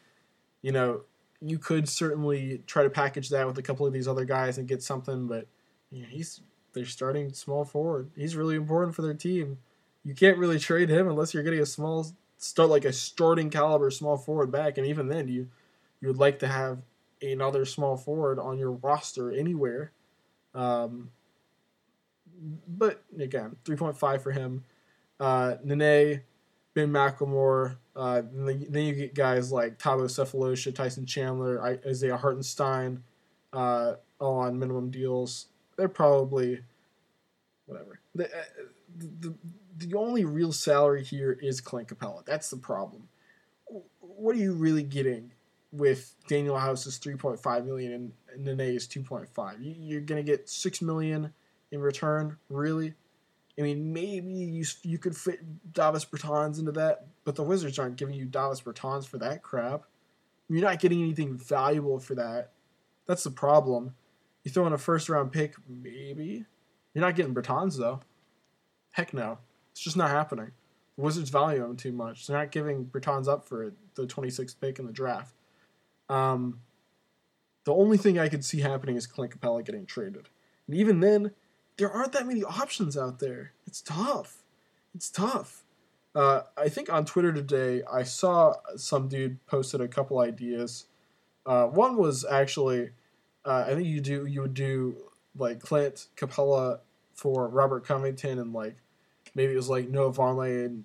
You know, you could certainly try to package that with a couple of these other guys and get something, but you know, he's they're starting small forward. He's really important for their team you can't really trade him unless you're getting a small start like a starting caliber small forward back, and even then you you would like to have another small forward on your roster anywhere. Um, but again, three point five for him. Uh, Nene, Ben McLemore. Uh, then you get guys like Thabo Sefolosha, Tyson Chandler, Isaiah Hartenstein, uh, all on minimum deals. They're probably whatever. The, uh, the, the only real salary here is Clint Capela. That's the problem. What are you really getting with Danuel House's 3.5 million and Nene's 2.5? You're going to get 6 million in return, really? I mean, maybe you you could fit Davis Bertans into that, but the Wizards aren't giving you Davis Bertans for that crap. You're not getting anything valuable for that. That's the problem. You throw in a first round pick, maybe. You're not getting Bertans though. Heck no. It's just not happening. The Wizards value him too much. They're not giving Bertans up for the 26th pick in the draft. Um, the only thing I could see happening is Clint Capela getting traded. And even then, there aren't that many options out there. It's tough. It's tough. Uh, I think on Twitter today, I saw some dude posted a couple ideas. Uh, one was actually, uh, I think you do you would do like Clint Capela for Robert Covington and like maybe it was like Noah Vonleh and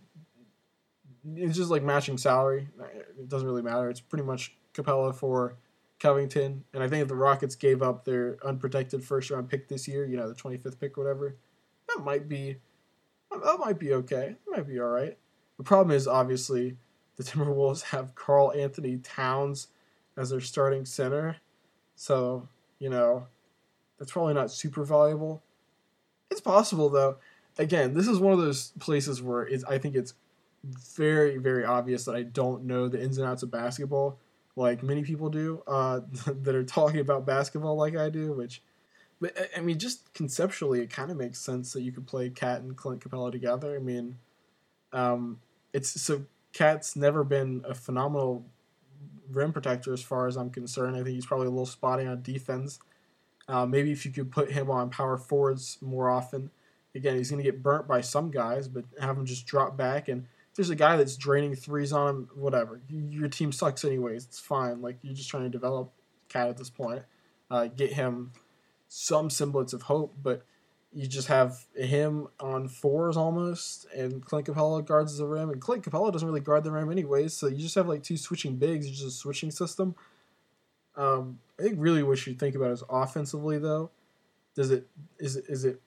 it's just like matching salary. It doesn't really matter. It's pretty much Capela for Covington, and I think if the Rockets gave up their unprotected first round pick this year, you know, the 25th pick, or whatever, that might be that might be okay. It might be all right. The problem is obviously the Timberwolves <laughs> have Karl-Anthony Towns as their starting center, so you know that's probably not super valuable. It's possible though again, this is one of those places where I think it's very, very obvious that I don't know the ins and outs of basketball like many people do uh, <laughs> that are talking about basketball like I do, which, but I mean, just conceptually, it kind of makes sense that you could play KAT and Clint Capela together. I mean, um, it's so KAT's never been a phenomenal rim protector as far as I'm concerned. I think he's probably a little spotty on defense. Uh, maybe if you could put him on power forwards more often, again, he's going to get burnt by some guys, but have him just drop back. And if there's a guy that's draining threes on him, whatever. Your team sucks anyways. It's fine. Like you're just trying to develop KAT at this point, uh, get him some semblance of hope. But you just have him on fours almost, and Clint Capela guards the rim, and Clint Capela doesn't really guard the rim anyways, so you just have like two switching bigs, it's just a switching system. Um, I think really what you think about is offensively though. Does it is it is it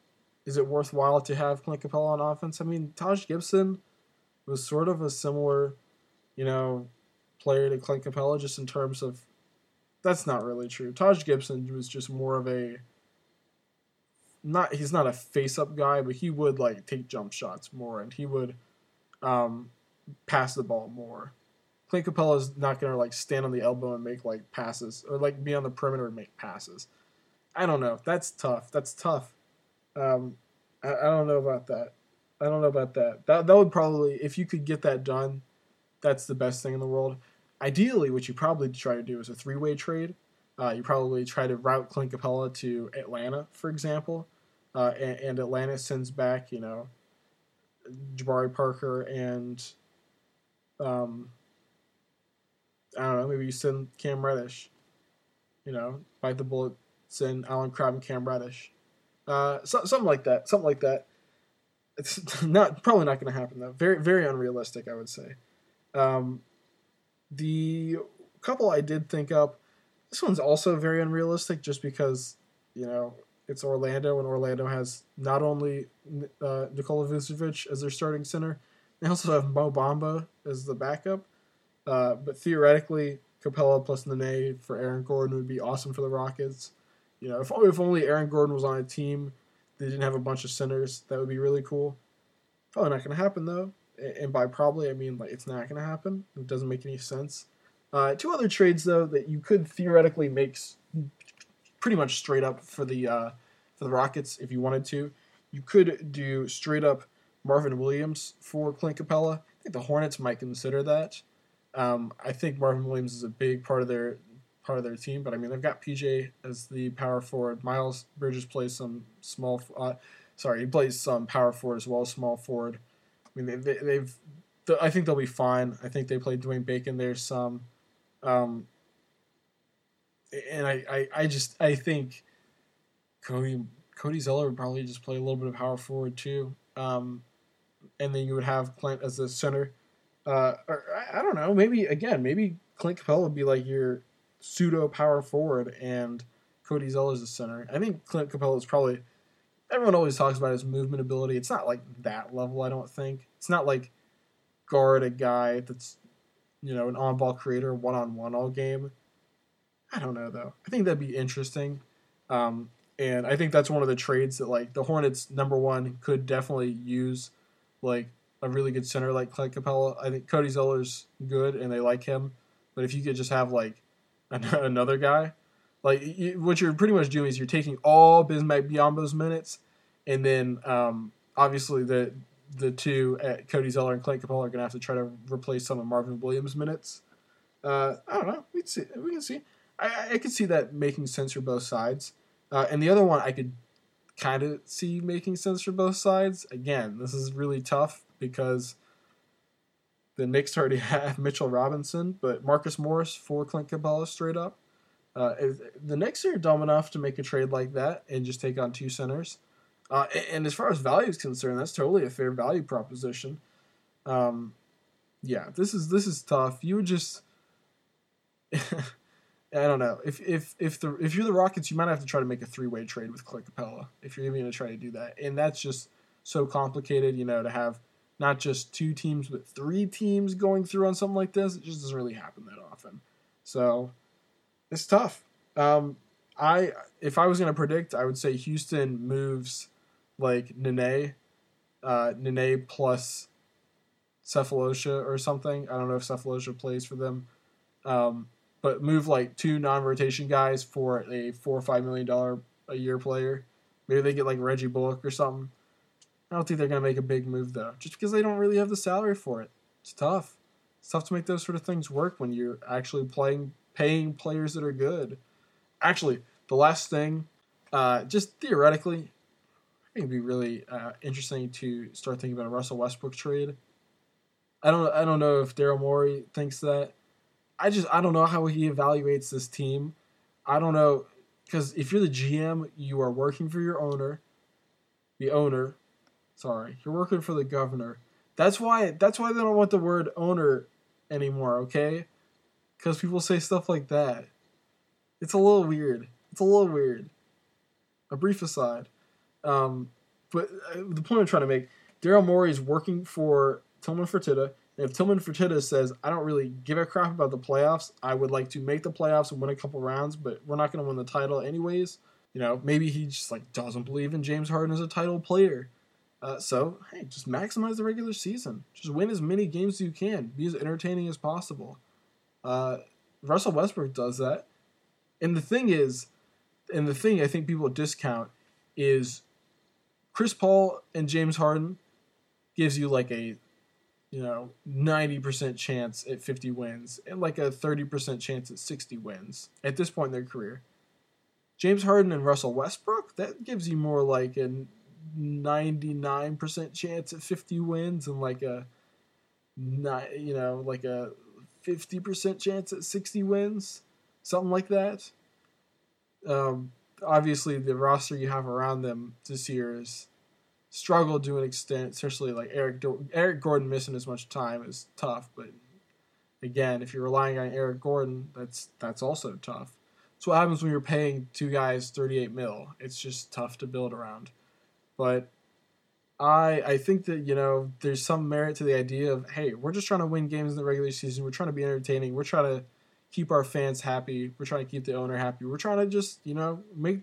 is it worthwhile to have Clint Capela on offense? I mean, Taj Gibson was sort of a similar, you know, player to Clint Capela just in terms of that's not really true. Taj Gibson was just more of a not he's not a face up guy, but he would like take jump shots more and he would um, pass the ball more. Clint Capela is not gonna like stand on the elbow and make like passes or like be on the perimeter and make passes. I don't know. That's tough. That's tough. Um, I, I don't know about that. I don't know about that. That that would probably if you could get that done, that's the best thing in the world. Ideally, what you probably try to do is a three way trade. Uh, you probably try to route Clint Capela to Atlanta, for example, uh, and, and, Atlanta sends back, you know, Jabari Parker and, um, I don't know, maybe you send Cam Reddish, you know, bite the bullet, send Allen Crabbe and Cam Reddish, uh, so, something like that, something like that. It's <laughs> not probably not going to happen though. Very very unrealistic, I would say. Um, the couple I did think up this one's also very unrealistic just because, you know, it's Orlando, and Orlando has not only uh, Nikola Vucevic as their starting center, they also have Mo Bamba as the backup. Uh, but theoretically, Capela plus Nene for Aaron Gordon would be awesome for the Rockets. You know, if, if only Aaron Gordon was on a team they didn't have a bunch of centers, that would be really cool. Probably not going to happen though. And by probably, I mean like it's not going to happen. It doesn't make any sense. Uh, two other trades though that you could theoretically make pretty much straight up for the uh, for the Rockets if you wanted to. You could do straight up Marvin Williams for Clint Capela. I think the Hornets might consider that. Um, I think Marvin Williams is a big part of their part of their team, but I mean they've got PJ as the power forward. Miles Bridges plays some small. Uh, sorry, he plays some power forward as well as small forward. I mean they, they, have I think they'll be fine. I think they played Dwayne Bacon there some. Um, and I, I, I just I think Cody Cody Zeller would probably just play a little bit of power forward too. Um, and then you would have Clint as the center. Uh, or I, I don't know. Maybe again, maybe Clint Capela would be like your pseudo power forward, and Cody Zeller is the center. I think Clint Capela is probably. Everyone always talks about his movement ability. It's not like that level. I don't think it's not like guard a guy that's you know, an on ball creator one on one all game. I don't know though. I think that'd be interesting. Um, and I think that's one of the trades that like the Hornets number one could definitely use like a really good center like Clint Capela. I think Cody Zeller's good and they like him, but if you could just have like <laughs> another guy, like what you're pretty much doing is you're taking all Bismack Biyombo's minutes, and then um, obviously the the two at Cody Zeller and Clint Capela are going to have to try to replace some of Marvin Williams' minutes. Uh, I don't know. We see. We can see. I, I could see that making sense for both sides. Uh, and the other one I could kind of see making sense for both sides. Again, this is really tough because the Knicks already <laughs> have Mitchell Robinson, but Marcus Morris for Clint Capela straight up. Uh, the Knicks are dumb enough to make a trade like that and just take on two centers. Uh, and as far as value is concerned, that's totally a fair value proposition. Um, yeah, this is this is tough. You would just, <laughs> I don't know if if if the if you're the Rockets, you might have to try to make a three way trade with Clint Capela if you're even going to try to do that, and that's just so complicated. You know, to have not just two teams but three teams going through on something like this, it just doesn't really happen that often. So it's tough. Um, I if I was going to predict, I would say Houston moves like Nene, uh, Nene plus Sefolosha or something. I don't know if Sefolosha plays for them. Um, but move like two non-rotation guys for a four or five million dollar a year player. Maybe they get like Reggie Bullock or something. I don't think they're gonna make a big move though, just because they don't really have the salary for it. It's tough. It's tough to make those sort of things work when you're actually playing, paying players that are good. Actually, the last thing, uh, just theoretically, I think it'd be really uh, interesting to start thinking about a Russell Westbrook trade. I don't I don't know if Daryl Morey thinks that. I just I don't know how he evaluates this team. I don't know because if you're the GM, you are working for your owner. the owner. Sorry, you're working for the governor. That's why. That's why they don't want the word owner anymore. Okay, because people say stuff like that. It's a little weird. It's a little weird. A brief aside, um, but uh, the point I'm trying to make: Daryl Morey is working for Tillman Fertitta. And if Tillman Fertitta says, "I don't really give a crap about the playoffs. I would like to make the playoffs and win a couple rounds, but we're not going to win the title anyways," you know, maybe he just like doesn't believe in James Harden as a title player. Uh, so hey, just maximize the regular season. Just win as many games as you can. Be as entertaining as possible. Uh, Russell Westbrook does that, and the thing is, and the thing I think people discount is Chris Paul and James Harden gives you like a you know 90% chance at 50 wins and like a 30% chance at 60 wins at this point in their career. James Harden and Russell Westbrook, that gives you more like a 99% chance at 50 wins and like a not you know, like a 50% chance at 60 wins, something like that. Um, obviously, the roster you have around them this year is struggled to an extent, especially like Eric Eric Gordon missing as much time is tough. But again, if you're relying on Eric Gordon, that's that's also tough. So what happens when you're paying two guys 38 mil. It's just tough to build around. But I I think that you know there's some merit to the idea of hey we're just trying to win games in the regular season. We're trying to be entertaining. We're trying to keep our fans happy. We're trying to keep the owner happy. We're trying to just you know make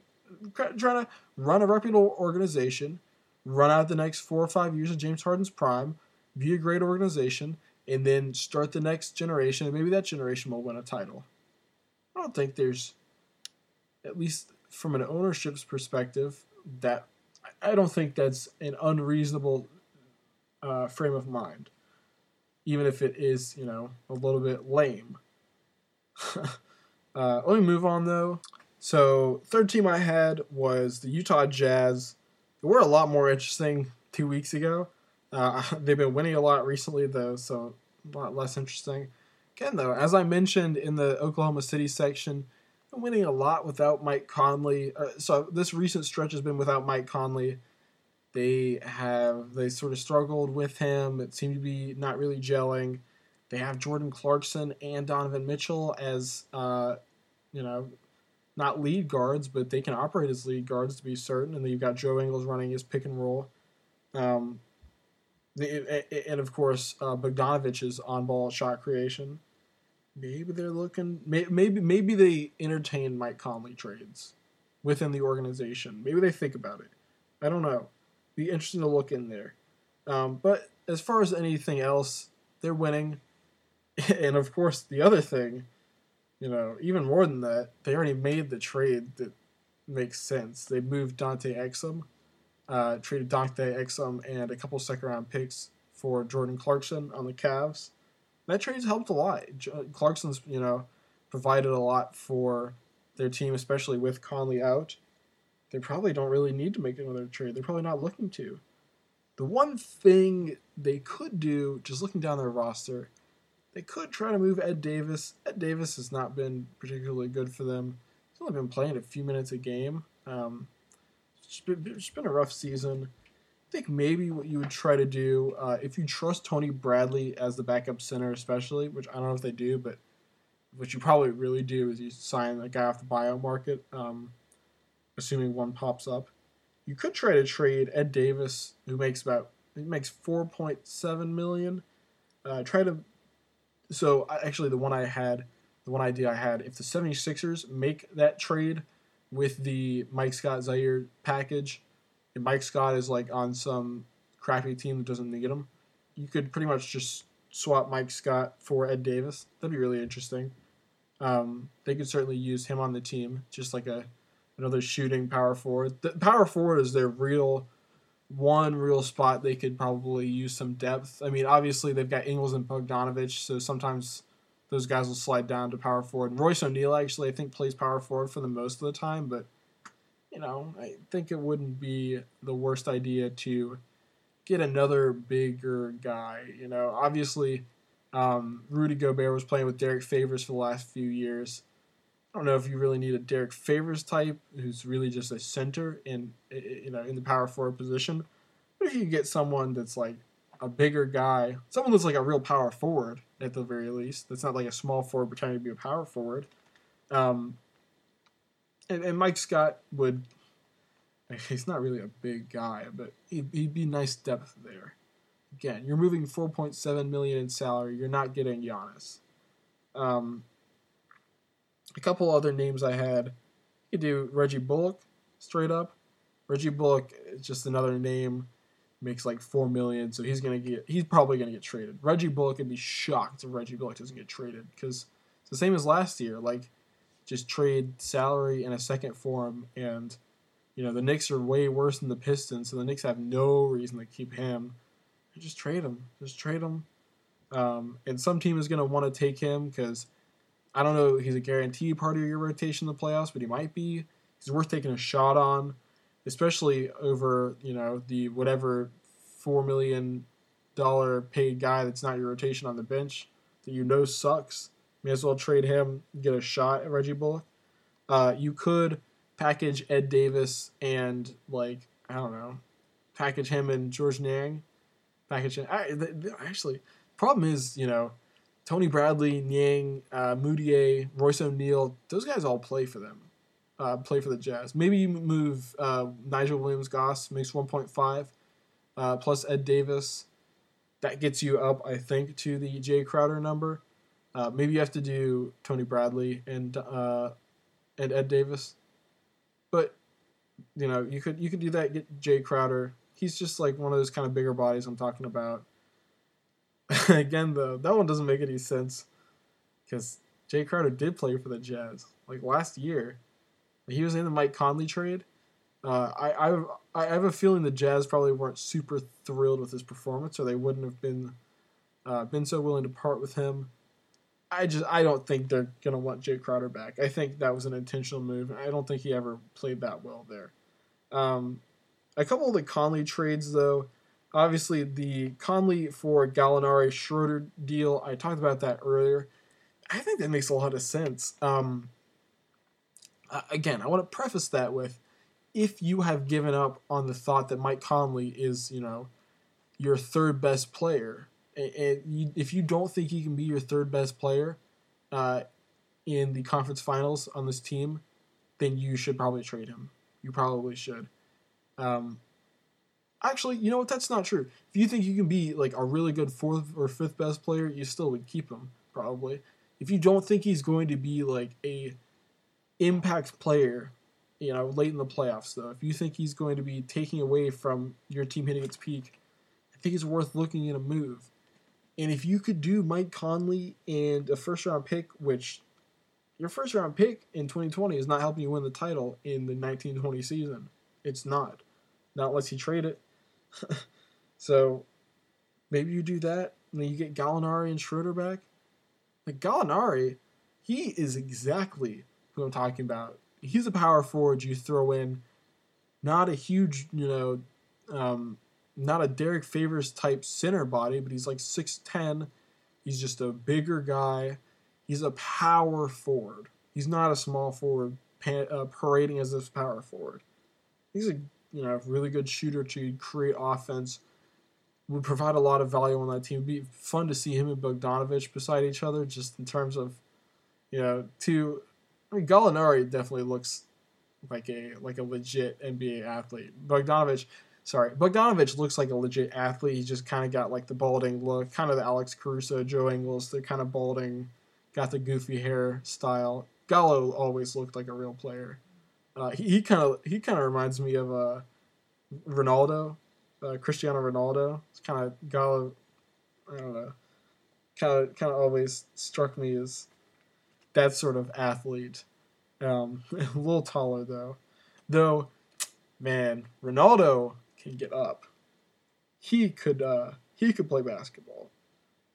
trying to run a reputable organization, run out the next four or five years of James Harden's prime, be a great organization, and then start the next generation. And maybe that generation will win a title. I don't think there's, at least from an ownership's perspective, that I don't think that's an unreasonable uh, frame of mind, even if it is, you know, a little bit lame. <laughs> uh, let me move on though. So, third team I had was the Utah Jazz. They were a lot more interesting two weeks ago. Uh, <laughs> they've been winning a lot recently though, so a lot less interesting. Again, though, as I mentioned in the Oklahoma City section, winning a lot without Mike Conley. Uh, so this recent stretch has been without Mike Conley. They have they sort of struggled with him. It seemed to be not really gelling. They have Jordan Clarkson and Donovan Mitchell as uh, you know not lead guards, but they can operate as lead guards to be certain. And then you've got Joe Ingles running his pick and roll. Um, and of course, uh, Bogdanovic's on ball shot creation maybe they're looking maybe maybe they entertain Mike Conley trades within the organization. Maybe they think about it. I don't know. Be interesting to look in there. Um, but as far as anything else, they're winning. <laughs> And of course, the other thing, you know, even more than that, they already made the trade that makes sense. They moved Dante Exum, uh, traded Dante Exum and a couple second round picks for Jordan Clarkson on the Cavs that trade's helped a lot. Clarkson's, you know, provided a lot for their team, especially with Conley out. They probably don't really need to make another trade. They're probably not looking to. The one thing they could do, just looking down their roster, they could try to move Ed Davis. Ed Davis has not been particularly good for them. He's only been playing a few minutes a game. Um, it's been, it's been a rough season think maybe what you would try to do uh, if you trust Tony Bradley as the backup center, especially, which I don't know if they do, but what you probably really do is you sign a guy off the buyout market, um, assuming one pops up. You could try to trade Ed Davis, who makes about he makes four point seven million. Uh, try to so actually the one I had, the one idea I had, if the 76ers make that trade with the Mike Scott Zhaire package, and Mike Scott is like on some crappy team that doesn't need him, you could pretty much just swap Mike Scott for Ed Davis. That'd be really interesting. Um, they could certainly use him on the team, just like a another shooting power forward. The power forward is their real one real spot they could probably use some depth. I mean, obviously they've got Ingles and Bogdanovic, so sometimes those guys will slide down to power forward. Royce O'Neale actually I think plays power forward for the most of the time, but you know, I think it wouldn't be the worst idea to get another bigger guy. You know, obviously, um, Rudy Gobert was playing with Derrick Favors for the last few years. I don't know if you really need a Derrick Favors type who's really just a center in you know in the power forward position. But if you get someone that's like a bigger guy, someone that's like a real power forward at the very least, that's not like a small forward pretending to be a power forward. Um, and, and Mike Scott would <laughs> he's not really a big guy, but he'd, he'd be nice depth there. Again, you're moving 4.7 million in salary. You're not getting Giannis. Um, a couple other names I had. You could do Reggie Bullock straight up. Reggie Bullock is just another name. Makes like four million, so he's gonna get. He's probably gonna get traded. Reggie Bullock would be shocked if Reggie Bullock doesn't get traded because it's the same as last year. Like, just trade salary and a second for him, and you know the Knicks are way worse than the Pistons, so the Knicks have no reason to keep him. Just trade him. Just trade him. Um, and some team is gonna want to take him because I don't know he's a guaranteed part of your rotation in the playoffs, but he might be. He's worth taking a shot on, especially over you know the whatever four million dollar paid guy that's not your rotation on the bench that you know sucks. May as well trade him, get a shot at Reggie Bullock. Uh, you could package Ed Davis and like I don't know, package him and Georges Niang. Package him. I, actually, problem is you know Tony Bradley, Niang, uh, Mudiay, Royce O'Neale, those guys all play for them. Uh, play for the Jazz. Maybe you move uh, Nigel Williams Goss, makes 1.5, uh, plus Ed Davis. That gets you up, I think, to the Jae Crowder number. Uh, maybe you have to do Tony Bradley and uh, and Ed Davis. But you know, you could you could do that. Get Jae Crowder. He's just like one of those kind of bigger bodies I'm talking about. <laughs> Again, though, that one doesn't make any sense because Jae Crowder did play for the Jazz like last year. He was in the Mike Conley trade. Uh, I, I I have a feeling the Jazz probably weren't super thrilled with his performance, or they wouldn't have been uh, been so willing to part with him. I just I don't think they're gonna want Jae Crowder back. I think that was an intentional move. I don't think he ever played that well there. Um, a couple of the Conley trades though, Obviously, the Conley for Gallinari Schroeder deal, I talked about that earlier. I think that makes a lot of sense. Um, again, I want to preface that with if you have given up on the thought that Mike Conley is, you know, your third best player, and if you don't think he can be your third best player uh, in the conference finals on this team, then you should probably trade him. You probably should. Um, Actually, you know what? That's not true. If you think you can be like a really good fourth or fifth best player, you still would keep him probably. If you don't think he's going to be like a impact player, you know, late in the playoffs though, if you think he's going to be taking away from your team hitting its peak, I think it's worth looking at a move. And if you could do Mike Conley and a first round pick, which your first round pick in 2020 is not helping you win the title in the 1920 season. It's not. Not unless you trade it. <laughs> so maybe you do that, and then you get Gallinari and Schroeder back. Like Gallinari, he is exactly who I'm talking about. He's a power forward you throw in, not a huge, you know, um, not a Derrick Favors type center body, but he's like 6'10. He's just a bigger guy. He's a power forward. He's not a small forward uh, parading as this power forward. He's a you know, really good shooter to create offense. Would provide a lot of value on that team. It'd be fun to see him and Bogdanovic beside each other, just in terms of, you know, to. I mean, Gallinari definitely looks like a like a legit NBA athlete. Bogdanovic, sorry, Bogdanovic looks like a legit athlete. He just kind of got like the balding look, kind of the Alex Caruso, Joe Ingles. They're kind of balding, got the goofy hair style. Gallo always looked like a real player. Uh, he kind of he kind of reminds me of uh, Ronaldo, uh, Cristiano Ronaldo. It's kind of Gallo. I don't know, kind of kind of always struck me as that sort of athlete. Um, <laughs> a little taller though, though. Man, Ronaldo can get up. He could uh, he could play basketball.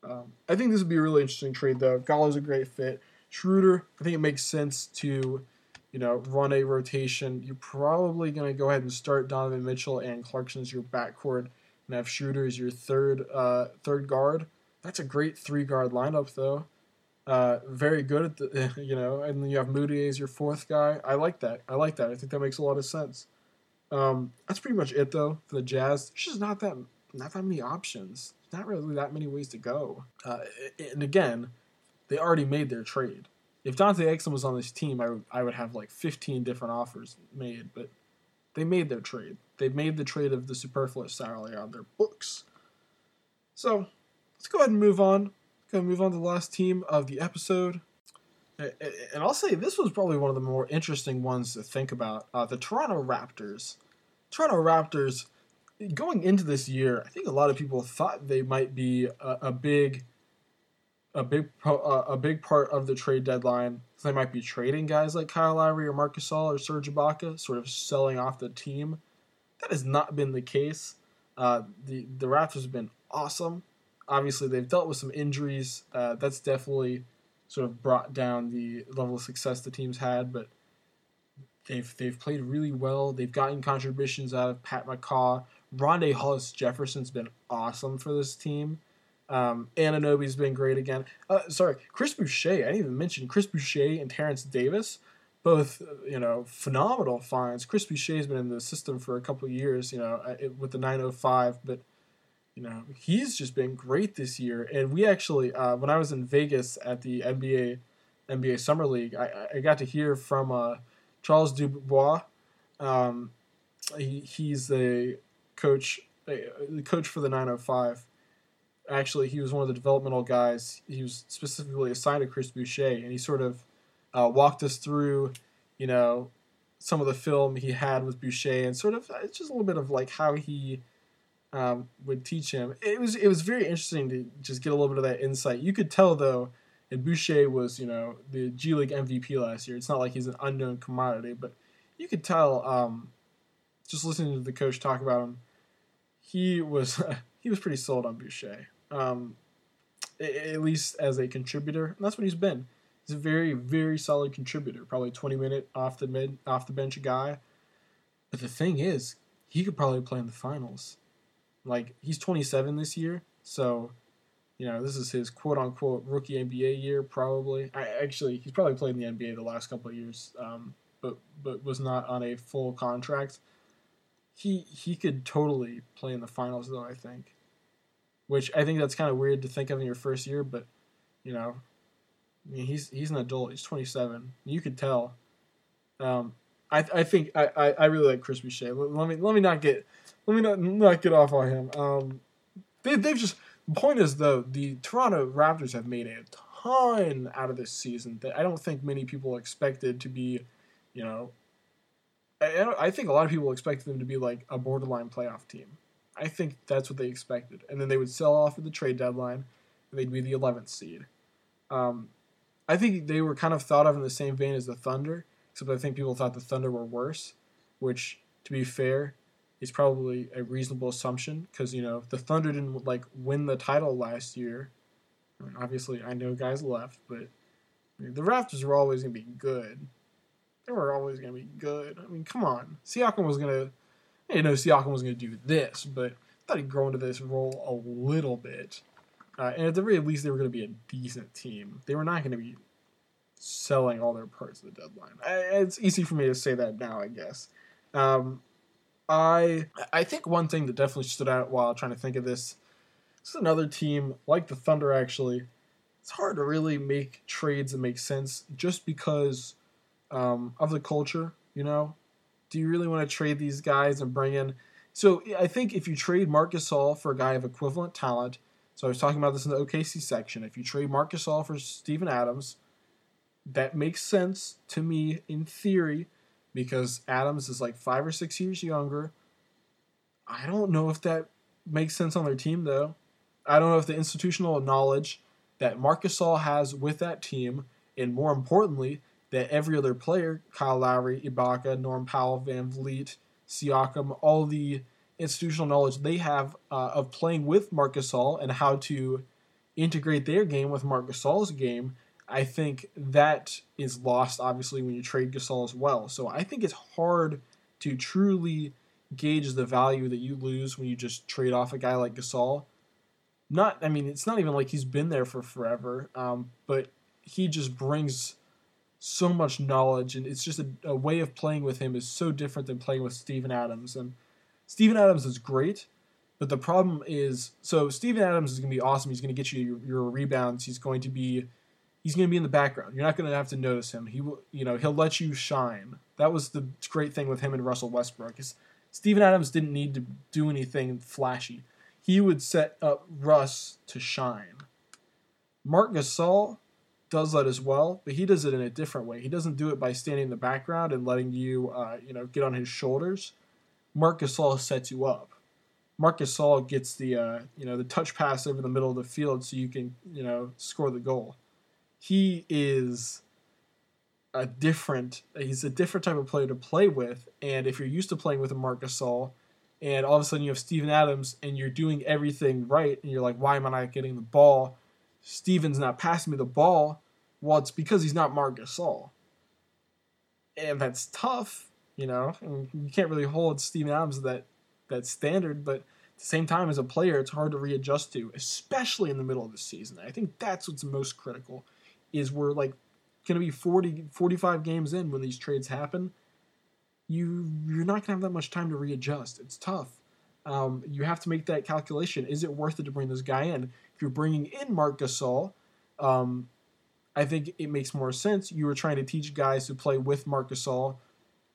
Um, I think this would be a really interesting trade though. Gallo's a great fit. Schroeder, I think it makes sense to you know, run a rotation, you're probably going to go ahead and start Donovan Mitchell and Clarkson as your backcourt and have Schroeder as your third uh, third guard. That's a great three guard lineup, though. Uh, very good at the, <laughs> you know, and then you have Mudiay as your fourth guy. I like that. I like that. I think that makes a lot of sense. Um, that's pretty much it though for the Jazz. There's just not that not that many options. Not really that many ways to go. Uh, and again, they already made their trade. If Dante Exum was on this team, I would I would have like 15 different offers made, but they made their trade. They made the trade of the superfluous salary on their books. So let's go ahead and move on. Go move on to the last team of the episode. And I'll say this was probably one of the more interesting ones to think about. Uh, the Toronto Raptors. Toronto Raptors, going into this year, I think a lot of people thought they might be a, a big, a big, a big part of the trade deadline. They might be trading guys like Kyle Lowry or Marc Gasol or Serge Ibaka, sort of selling off the team. That has not been the case. Uh, the the Raptors have been awesome. Obviously, they've dealt with some injuries. Uh, that's definitely sort of brought down the level of success the team's had, but they've they've played really well. They've gotten contributions out of Pat McCaw. Rondae Hollis Jefferson's been awesome for this team. Um, Anunoby's been great again. Uh, sorry, Chris Boucher. I didn't even mention Chris Boucher and Terence Davis, both you know phenomenal finds. Chris Boucher's been in the system for a couple years, you know, uh, with the 905, but you know, he's just been great this year. And we actually, uh, when I was in Vegas at the NBA NBA Summer League, I, I got to hear from uh, Charles Dubois. Um, he, he's the coach, the coach for the 905. Actually, he was one of the developmental guys. He was specifically assigned to Chris Boucher, and he sort of uh, walked us through, you know, some of the film he had with Boucher, and sort of it's just a little bit of like how he um, would teach him. It was it was very interesting to just get a little bit of that insight. You could tell though, and Boucher was you know the G League MVP last year. It's not like he's an unknown commodity, but you could tell um, just listening to the coach talk about him. He was <laughs> he was pretty sold on Boucher, um, at least as a contributor, and that's what he's been. He's a very very solid contributor, probably twenty minute off the mid off the bench guy. But the thing is, he could probably play in the finals. Like he's 27 this year, so you know this is his quote unquote rookie NBA year. Probably, I actually he's probably played in the NBA the last couple of years, um, but but was not on a full contract. He he could totally play in the finals though. I think, which I think that's kind of weird to think of in your first year, but you know, I mean he's he's an adult. He's 27. You could tell. Um, I I think I, I, I really like Chris Boucher. Let, let me let me not get let me not, not get off on him. Um, they, they've just. The point is, though, the Toronto Raptors have made a ton out of this season that I don't think many people expected to be, you know. I, I think a lot of people expected them to be like a borderline playoff team. I think that's what they expected. And then they would sell off at the trade deadline, and they'd be the 11th seed. Um, I think they were kind of thought of in the same vein as the Thunder, except I think people thought the Thunder were worse, which, to be fair, is probably a reasonable assumption because you know the Thunder didn't like win the title last year. I mean, obviously, I know guys left, but I mean, the Raptors were always to be good. They were always to be good. I mean, come on, Siakam was going to. You know, Siakam was to do this, but I thought he'd grow into this role a little bit. Uh, and at the very least, they were to be a decent team. They were not to be selling all their parts at the deadline. I, it's easy for me to say that now, I guess. Um, I I think one thing that definitely stood out while trying to think of this, this is another team like the Thunder actually. It's hard to really make trades that make sense just because um, of the culture. You know, do you really want to trade these guys and bring in? So I think if you trade Marc Gasol for a guy of equivalent talent, so I was talking about this in the OKC section. If you trade Marc Gasol for Steven Adams, that makes sense to me in theory because Adams is like five or six years younger. I don't know if that makes sense on their team though. I don't know if the institutional knowledge that Marc Gasol has with that team, and more importantly, that every other player, Kyle Lowry, Ibaka, Norm Powell, VanVleet, Siakam, all the institutional knowledge they have uh, of playing with Marc Gasol and how to integrate their game with Marc Gasol's game I think that is lost obviously when you trade Gasol as well. So I think it's hard to truly gauge the value that you lose when you just trade off a guy like Gasol. Not, I mean, it's not even like he's been there for forever, um, but he just brings so much knowledge, and it's just a, a way of playing with him is so different than playing with Steven Adams. And Steven Adams is great, but the problem is so Steven Adams is going to be awesome. He's going to get you your, your rebounds. He's going to be he's going to be in the background. You're not going to have to notice him. He will, you know, he'll let you shine. That was the great thing with him and Russell Westbrook. Is Steven Adams didn't need to do anything flashy. He would set up Russ to shine. Marc Gasol does that as well, but he does it in a different way. He doesn't do it by standing in the background and letting you, uh, you know, get on his shoulders. Marc Gasol sets you up. Marc Gasol gets the, uh, you know, the touch pass over the middle of the field so you can, you know, score the goal. He is a different, he's a different type of player to play with. And if you're used to playing with a Marc Gasol, and all of a sudden you have Steven Adams and you're doing everything right, and you're like, why am I not getting the ball? Steven's not passing me the ball. Well, it's because he's not Marc Gasol. And that's tough, you know. And you can't really hold Steven Adams that that standard, but at the same time, as a player, it's hard to readjust to, especially in the middle of the season. I think that's what's most critical, is we're like going to be 40, 45 games in when these trades happen. You you're not going to have that much time to readjust. It's tough. Um, you have to make that calculation. Is it worth it to bring this guy in? If you're bringing in Marc Gasol, um, I think it makes more sense. You were trying to teach guys to play with Marc Gasol,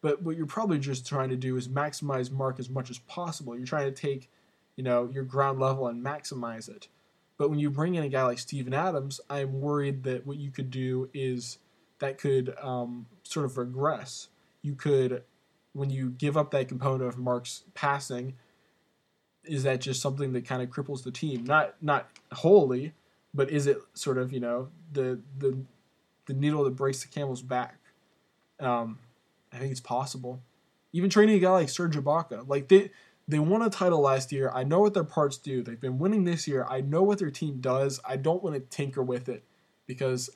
but what you're probably just trying to do is maximize Mark as much as possible. You're trying to take, you know, your ground level and maximize it. But when you bring in a guy like Steven Adams, I'm worried that what you could do is that could um, sort of regress. You could, when you give up that component of Marc's passing, is that just something that kind of cripples the team? Not not wholly, but is it sort of you know the the the needle that breaks the camel's back? Um, I think it's possible. Even training a guy like Serge Ibaka, like they they won a title last year. I know what their parts do. They've been winning this year. I know what their team does. I don't want to tinker with it because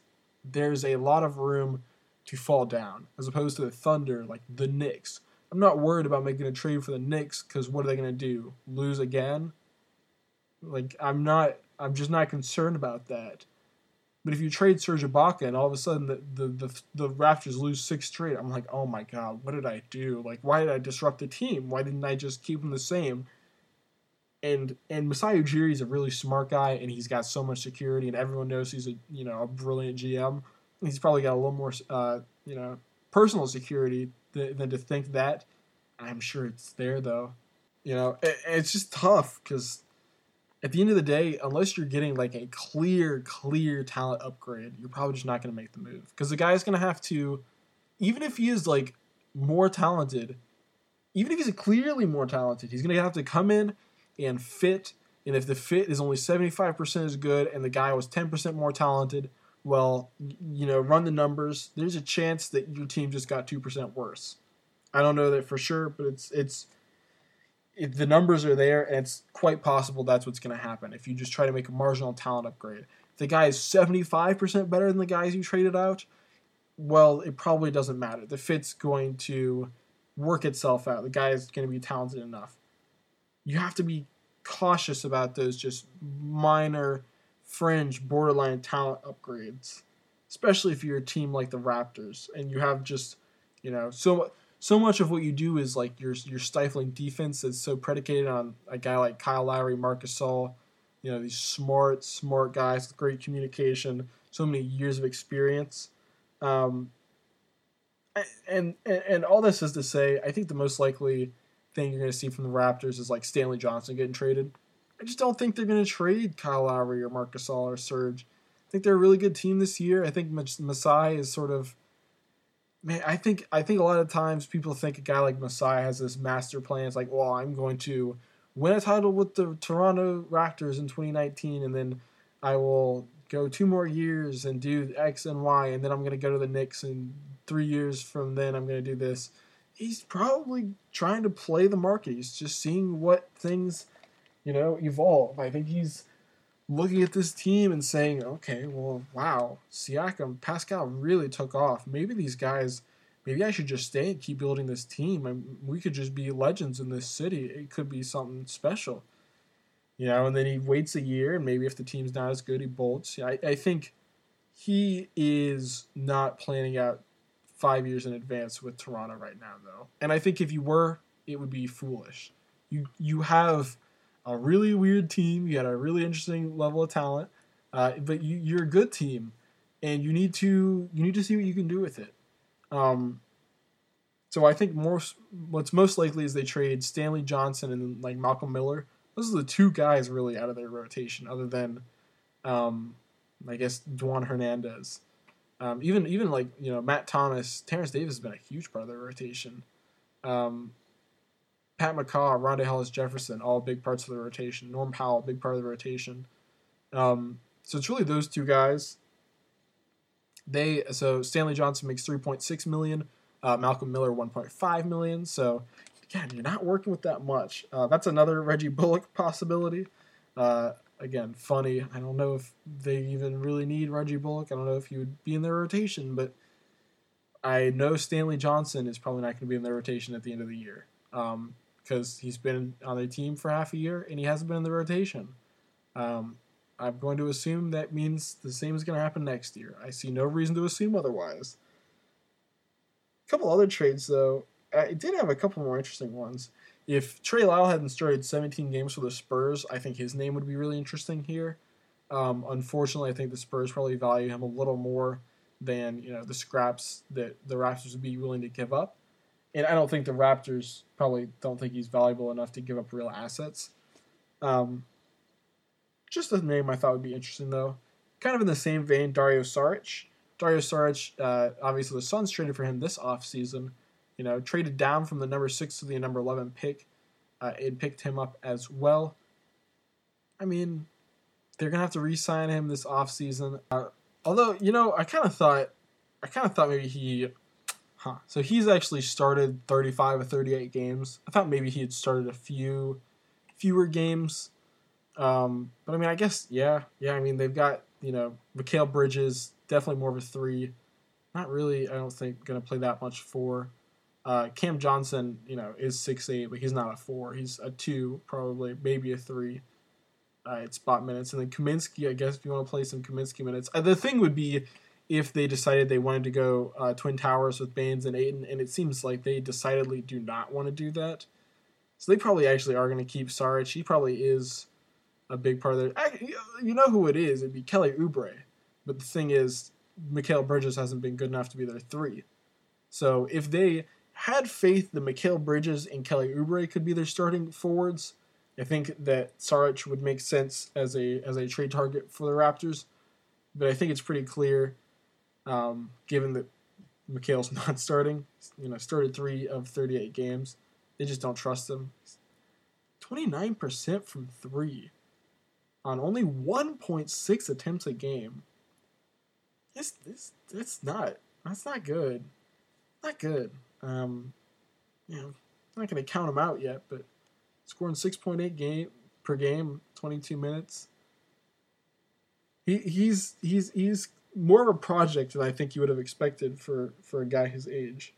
there's a lot of room to fall down as opposed to the Thunder, like the Knicks I'm not worried about making a trade for the Knicks because what are they going to do? Lose again? Like I'm not. I'm just not concerned about that. But if you trade Serge Ibaka and all of a sudden the, the, the, the Raptors lose six straight, I'm like, oh my god, what did I do? Like, why did I disrupt the team? Why didn't I just keep them the same? And and Masai Ujiri is a really smart guy, and he's got so much security, and everyone knows he's a you know a brilliant GM. He's probably got a little more uh, you know personal security than to think that. I'm sure it's there though. You know, it, it's just tough because at the end of the day, unless you're getting like a clear, clear talent upgrade, you're probably just not going to make the move because the guy's going to have to, even if he is like more talented, even if he's clearly more talented, he's going to have to come in and fit. And if the fit is only 75% as good and the guy was 10% more talented, well, you know, run the numbers. There's a chance that your team just got two percent worse. I don't know that for sure, but it's it's it, the numbers are there, and it's quite possible that's what's going to happen if you just try to make a marginal talent upgrade. If the guy is seventy five percent better than the guys you traded out, well, it probably doesn't matter. The fit's going to work itself out. The guy is going to be talented enough. You have to be cautious about those just minor fringe, borderline talent upgrades, especially if you're a team like the Raptors and you have just, you know, so so much of what you do is like your your stifling defense that's so predicated on a guy like Kyle Lowry, Marc Gasol, you know, these smart, smart guys with great communication, so many years of experience. Um, and, and and all this is to say, I think the most likely thing you're going to see from the Raptors is like Stanley Johnson getting traded. I just don't think they're going to trade Kyle Lowry or Marc Gasol or Serge. I think they're a really good team this year. I think Masai is sort of man. I think I think a lot of times people think a guy like Masai has this master plan. It's like, well, I'm going to win a title with the Toronto Raptors in 2019, and then I will go two more years and do X and Y, and then I'm going to go to the Knicks, and three years from then I'm going to do this. He's probably trying to play the market. He's just seeing what things you know, evolve. I think he's looking at this team and saying, okay, well, wow, Siakam, Pascal really took off. Maybe these guys, maybe I should just stay and keep building this team. and we could just be legends in this city. It could be something special. You know, and then he waits a year, and maybe if the team's not as good, he bolts. I, I think he is not planning out five years in advance with Toronto right now, though. And I think if you were, it would be foolish. You you have a really weird team. You got a really interesting level of talent, uh, but you, you're a good team, and you need to you need to see what you can do with it. Um, so I think more what's most likely is they trade Stanley Johnson and like Malcolm Miller. Those are the two guys really out of their rotation, other than um, I guess Juan Hernandez. Um, even even like you know Matt Thomas, Terence Davis has been a huge part of their rotation. Um, Pat McCaw, Rondae Hollis Jefferson, all big parts of the rotation. Norm Powell, big part of the rotation. Um, so it's really those two guys. They so Stanley Johnson makes three point six million, uh, Malcolm Miller one point five million. So again, you're not working with that much. Uh, that's another Reggie Bullock <laughs> possibility. Uh, again, funny. I don't know if they even really need Reggie Bullock. I don't know if he would be in their rotation, but I know Stanley Johnson is probably not going to be in their rotation at the end of the year. Um, because he's been on their team for half a year and he hasn't been in the rotation. Um, I'm going to assume that means the same is going to happen next year. I see no reason to assume otherwise. A couple other trades, though, I did have a couple more interesting ones. If Trey Lyles hadn't started 17 games for the Spurs, I think his name would be really interesting here. Um, unfortunately, I think the Spurs probably value him a little more than you know the scraps that the Raptors would be willing to give up and I don't think the Raptors probably don't think he's valuable enough to give up real assets. Um, just a name I thought would be interesting though. Kind of in the same vein, Dario Saric. Dario Saric, uh, obviously the Suns traded for him this offseason. You know, traded down from the number six to the number eleven pick. Uh, it picked him up as well. I mean, they're gonna have to re-sign him this offseason. Uh, although, you know, I kind of thought, I kind of thought maybe he Huh. So he's actually started 35 or 38 games. I thought maybe he had started a few fewer games. Um, but I mean, I guess, yeah. Yeah, I mean, they've got, you know, Mikal Bridges, definitely more of a three. Not really, I don't think, going to play that much four. Uh, Cam Johnson, you know, is six eight, but he's not a four. He's a two, probably, maybe a three. Uh, at spot minutes. And then Kaminsky, I guess, if you want to play some Kaminsky minutes. Uh, the thing would be if they decided they wanted to go uh, Twin Towers with Baynes and Ayton, and it seems like they decidedly do not want to do that. So they probably actually are going to keep Saric. He probably is a big part of their. You know who it is? It'd be Kelly Oubre. But the thing is, Mikal Bridges hasn't been good enough to be their three. So if they had faith that Mikal Bridges and Kelly Oubre could be their starting forwards, I think that Saric would make sense as a as a trade target for the Raptors. But I think it's pretty clear um, given that Mikal's <laughs> not starting. You know, started three of 38 games. They just don't trust him. 29% from three on only 1.6 attempts a game. It's, it's, it's not. That's not good. Not good. Um, you know, I'm not going to count him out yet, but scoring 6.8 game per game, 22 minutes. He, he's he's he's more of a project than I think you would have expected for for a guy his age.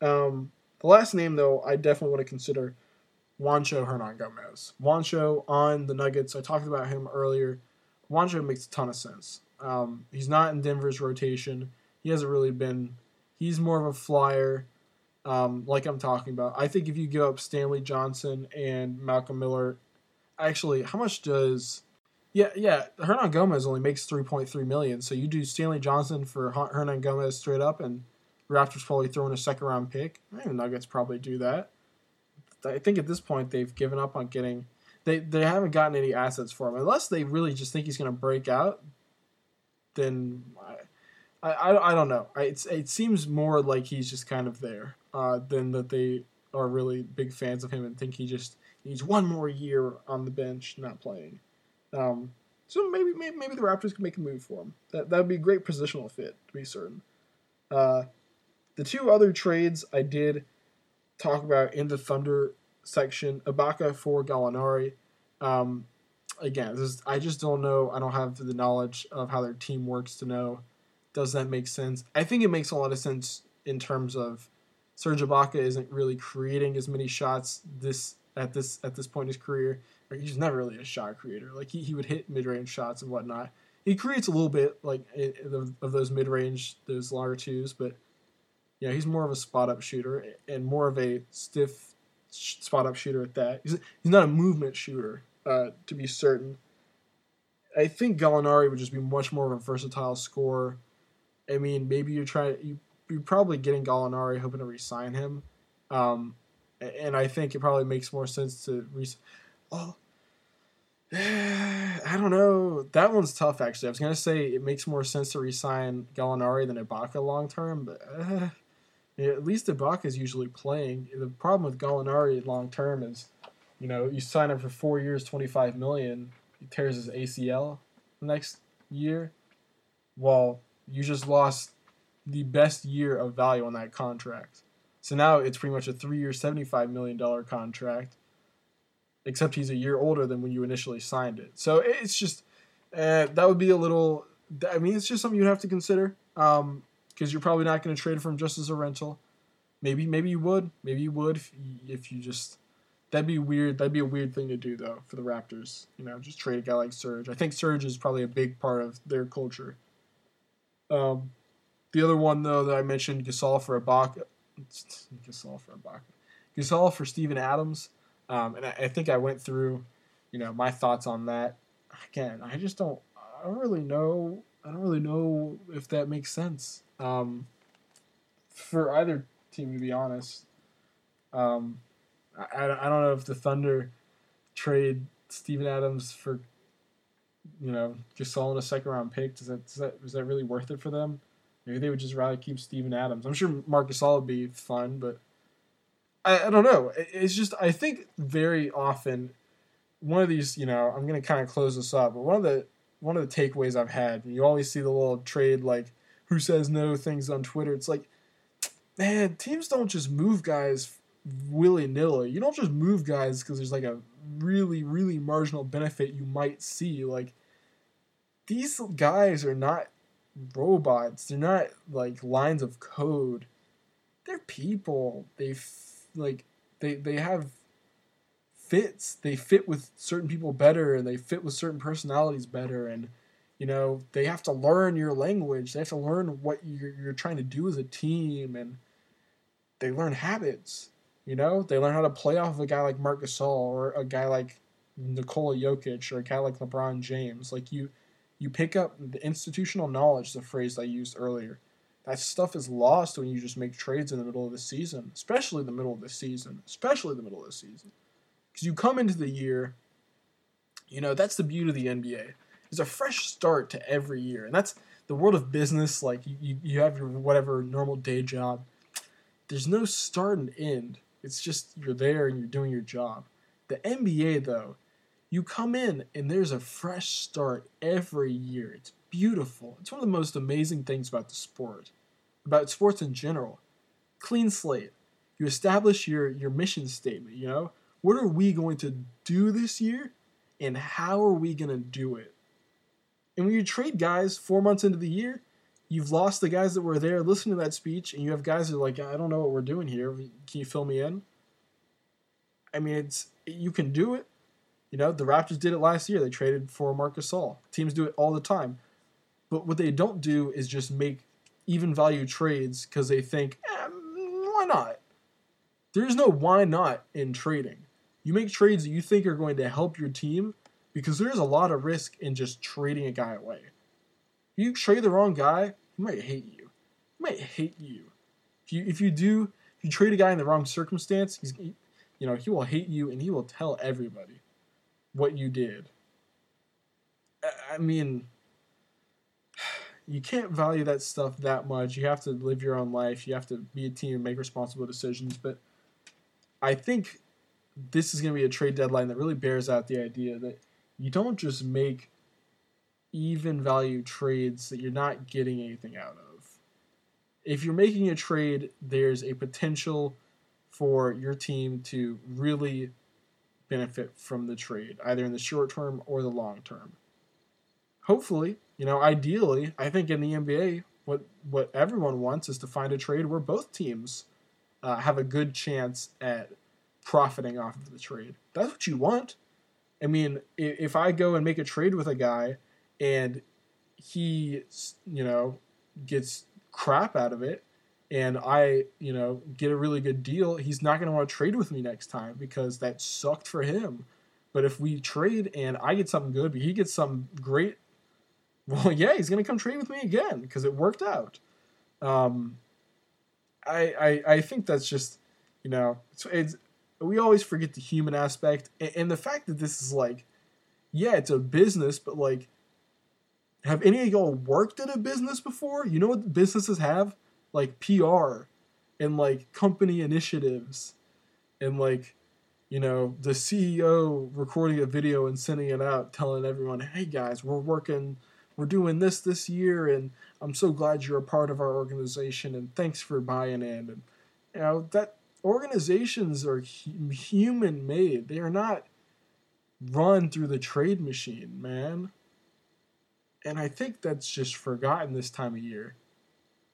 Um, the last name though, I definitely want to consider Juancho Hernangomez. Juancho on the Nuggets. I talked about him earlier. Juancho makes a ton of sense. Um, he's not in Denver's rotation. He hasn't really been. He's more of a flyer, um, like I'm talking about. I think if you give up Stanley Johnson and Malcolm Miller, actually, how much does yeah, yeah. Hernangomez only makes three point three million. So you do Stanley Johnson for Hernangomez straight up, and Raptors probably throw in a second round pick. I think Nuggets probably do that. I think at this point they've given up on getting. They they haven't gotten any assets for him unless they really just think he's going to break out. Then I, I, I don't know. It's it seems more like he's just kind of there uh, than that they are really big fans of him and think he just needs one more year on the bench not playing. Um, so maybe, maybe maybe the Raptors can make a move for him. That that would be a great positional fit to be certain. Uh, the two other trades I did talk about in the Thunder section: Ibaka for Gallinari. Um, again, is, I just don't know. I don't have the knowledge of how their team works to know. Does that make sense? I think it makes a lot of sense in terms of Serge Ibaka isn't really creating as many shots this at this at this point in his career he's never really a shot creator. Like he, he would hit mid range shots and whatnot. he creates a little bit like of, those mid range, those longer twos, but yeah, he's more of a spot up shooter and more of a stiff spot up shooter at that. He's he's not a movement shooter, uh, to be certain. I think Gallinari would just be much more of a versatile scorer. I mean, maybe you're trying you you're probably getting Gallinari hoping to re-sign him, um, and I think it probably makes more sense to re. Oh, <sighs> I don't know. That one's tough, actually. I was gonna say it makes more sense to resign Gallinari than Ibaka long term, but <sighs> uh, at least Ibaka is usually playing. The problem with Gallinari long term is, you know, you sign him for four years, twenty five million. He tears his ACL next year. Well, you just lost the best year of value on that contract. So now it's pretty much a three year, seventy five million dollar contract except he's a year older than when you initially signed it. So it's just uh, that would be a little. I mean, it's just something you'd have to consider because um, you're probably not going to trade for him just as a rental. Maybe, maybe you would. Maybe you would if you, if you just. That'd be weird. That'd be a weird thing to do though for the Raptors. You know, just trade a guy like Serge. I think Serge is probably a big part of their culture. Um, the other one though that I mentioned, Gasol for Ibaka. Gasol for Ibaka. Gasol for Steven Adams. Um, and I, I, think I went through, you know, my thoughts on that. Again, I just don't, I don't really know. I don't really know if that makes sense um, for either team, to be honest. Um, I, I don't know if the Thunder trade Steven Adams for, you know, Gasol in a second round pick. Does that, is that is that really worth it for them? Maybe they would just rather keep Steven Adams. I'm sure Marcus Gasol would be fun, but I, I don't know. It's just I think very often one of these, you know, I'm gonna kind of close this up, but one of the one of the takeaways I've had, you always see the little trade like who says no things on Twitter. It's like, man, teams don't just move guys willy nilly. You don't just move guys because there's like a really, really marginal benefit you might see. Like, these guys are not robots. They're not like lines of code. They're people. They like they they have fits. They fit with certain people better, and they fit with certain personalities better, and you know they have to learn your language. They have to learn what you're, you're trying to do as a team, and they learn habits. You know, they learn how to play off of a guy like Marc Gasol or a guy like Nikola Jokic or a guy like LeBron James. Like you, you pick up the institutional knowledge. The phrase I used earlier that stuff is lost when you just make trades in the middle of the season, especially the middle of the season, especially the middle of the season. Because you come into the year, you know, that's the beauty of the NBA. It's a fresh start to every year. And that's the world of business. Like, you, you have your whatever normal day job. There's no start and end. It's just you're there and you're doing your job. The NBA, though, you come in and there's a fresh start every year. It's beautiful. It's one of the most amazing things about the sport about sports in general. Clean slate. You establish your, your mission statement, you know? What are we going to do this year and how are we going to do it? And when you trade guys four months into the year, you've lost the guys that were there listening to that speech, and you have guys that are like, I don't know what we're doing here. Can you fill me in? I mean, it's you can do it. You know, the Raptors did it last year. They traded for Marcus Gasol. Teams do it all the time. But what they don't do is just make even value trades because they think, eh, why not? There's no why not in trading. You make trades that you think are going to help your team because there's a lot of risk in just trading a guy away. If you trade the wrong guy, he might hate you. He might hate you. If you if you do if you trade a guy in the wrong circumstance, he's you know he will hate you and he will tell everybody what you did. I mean, you can't value that stuff that much. You have to live your own life. You have to be a team and make responsible decisions. But I think this is going to be a trade deadline that really bears out the idea that you don't just make even value trades that you're not getting anything out of. If you're making a trade, there's a potential for your team to really benefit from the trade, either in the short term or the long term. Hopefully, you know, ideally, I think in the NBA, what what everyone wants is to find a trade where both teams uh, have a good chance at profiting off of the trade. That's what you want. I mean, if I go and make a trade with a guy and he, you know, gets crap out of it and I, you know, get a really good deal, he's not going to want to trade with me next time because that sucked for him. But if we trade and I get something good, but he gets some great, <laughs> well, yeah, he's going to come trade with me again because it worked out. Um, I, I, I think that's just, you know, it's, it's we always forget the human aspect and, and the fact that this is like, yeah, it's a business, but like, have any of y'all worked at a business before? You know what businesses have? Like PR and like company initiatives and like, you know, the CEO recording a video and sending it out telling everyone, hey guys, we're working, we're doing this this year and I'm so glad you're a part of our organization and thanks for buying in. And, you know, that organizations are human made. They are not run through the trade machine, man. And I think that's just forgotten this time of year.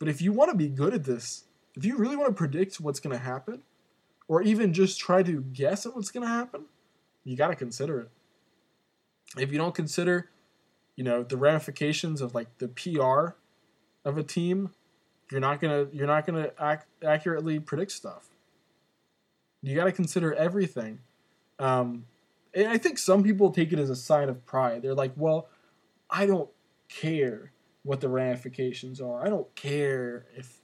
But if you want to be good at this, if you really want to predict what's going to happen, or even just try to guess at what's going to happen, you got to consider it. If you don't consider, you know, the ramifications of like the PR of a team, you're not gonna you're not gonna ac- accurately predict stuff. You got to consider everything. Um, and I think some people take it as a sign of pride. They're like, well, I don't care what the ramifications are. I don't care if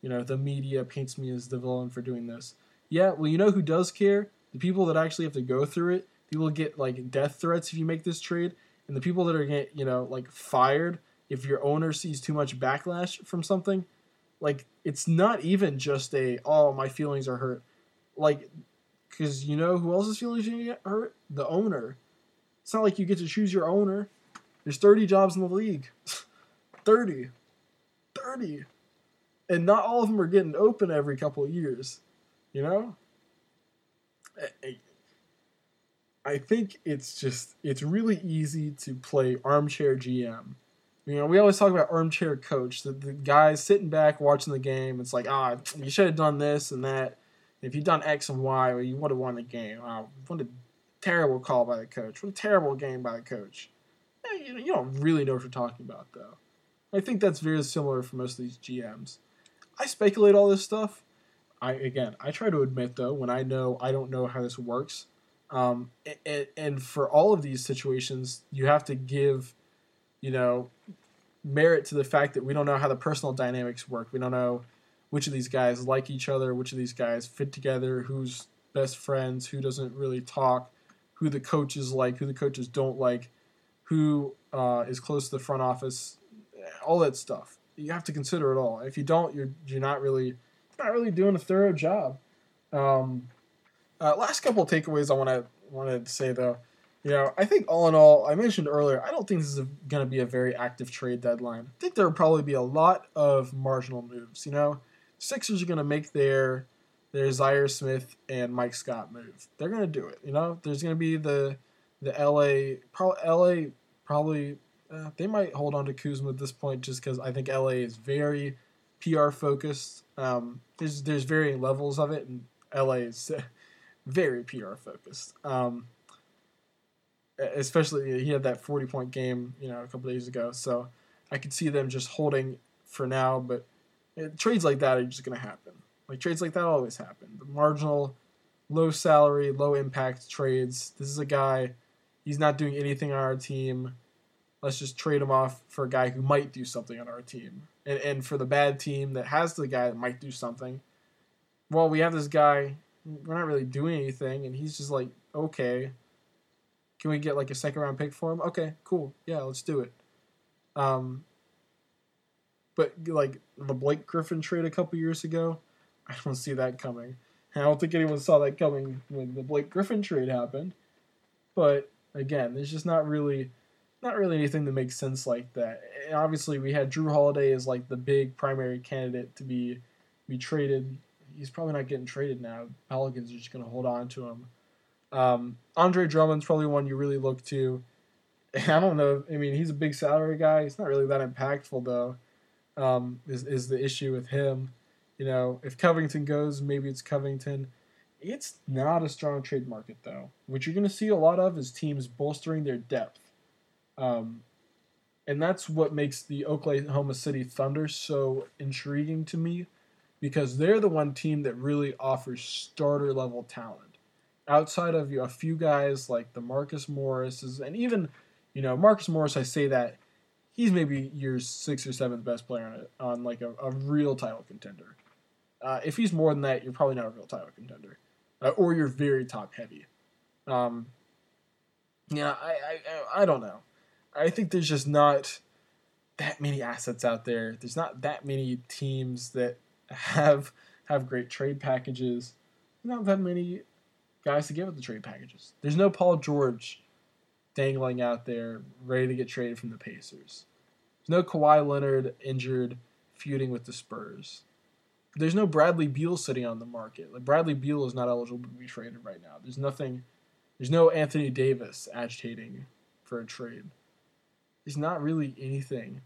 you know the media paints me as the villain for doing this. Yeah, well, you know who does care? The people that actually have to go through it. People get like death threats if you make this trade, and the people that are get you know like fired if your owner sees too much backlash from something. Like it's not even just a oh my feelings are hurt, like because you know who else's feelings are hurt? The owner. It's not like you get to choose your owner. There's 30 jobs in the league. <laughs> 30. 30. And not all of them are getting open every couple of years. You know? I think it's just, it's really easy to play armchair GM. You know, we always talk about armchair coach, the, the guys sitting back watching the game. It's like, ah, you should have done this and that. If you'd done X and Y, you would have won the game. Wow, what a terrible call by the coach. What a terrible game by the coach you, you don't really know what you're talking about, though. I think that's very similar for most of these GMs. I speculate all this stuff. I again, I try to admit though when I know I don't know how this works. Um, and, and for all of these situations, you have to give, you know, merit to the fact that we don't know how the personal dynamics work. We don't know which of these guys like each other, which of these guys fit together, who's best friends, who doesn't really talk, who the coaches like, who the coaches don't like who uh, is close to the front office, all that stuff. You have to consider it all. If you don't, you're you're not really not really doing a thorough job. Um, uh, last couple of takeaways I want to wanted to say though, you know, I think all in all, I mentioned earlier, I don't think this is going to be a very active trade deadline. I think there will probably be a lot of marginal moves. You know, Sixers are going to make their their Zhaire Smith and Mike Scott move. They're going to do it. You know, there's going to be the the LA probably LA probably uh, they might hold on to Kuzma at this point just because I think LA is very PR focused. Um, there's there's varying levels of it, and LA is <laughs> very PR focused. Um, especially he had that 40 point game, you know, a couple days ago. So I could see them just holding for now, but it, trades like that are just going to happen. Like trades like that always happen. The marginal, low salary, low impact trades. This is a guy he's not doing anything on our team. Let's just trade him off for a guy who might do something on our team. And and for the bad team that has the guy that might do something, well, we have this guy. We're not really doing anything, and he's just like, okay, can we get like a second round pick for him? Okay, cool. Yeah, let's do it. Um, but like the Blake Griffin trade a couple years ago, <laughs> I don't see that coming. And I don't think anyone saw that coming when the Blake Griffin trade happened. But Again, there's just not really not really anything that makes sense like that. And obviously, we had Jrue Holiday as like the big primary candidate to be be traded. He's probably not getting traded now. Pelicans are just going to hold on to him. Um, Andre Drummond's probably one you really look to. <laughs> I don't know. I mean, he's a big salary guy. He's not really that impactful though. Um, is is the issue with him? You know, if Covington goes, maybe it's Covington. It's not a strong trade market though. What you're going to see a lot of is teams bolstering their depth. Um, And that's what makes the Oklahoma City Thunder so intriguing to me because they're the one team that really offers starter level talent. Outside of you know, a few guys like the Marcus Morrises, and even, you know, Marcus Morris, I say that he's maybe your sixth or seventh best player on, a, on like a, a real title contender. Uh, if he's more than that, you're probably not a real title contender, uh, or you're very top heavy. Um, yeah, I, I I don't know. I think there's just not that many assets out there. There's not that many teams that have have great trade packages. Not that many guys to give with the trade packages. There's no Paul George dangling out there ready to get traded from the Pacers. There's no Kawhi Leonard injured feuding with the Spurs. There's no Bradley Beal sitting on the market. Like Bradley Beal is not eligible to be traded right now. There's nothing there's no Anthony Davis agitating for a trade. There's not really anything.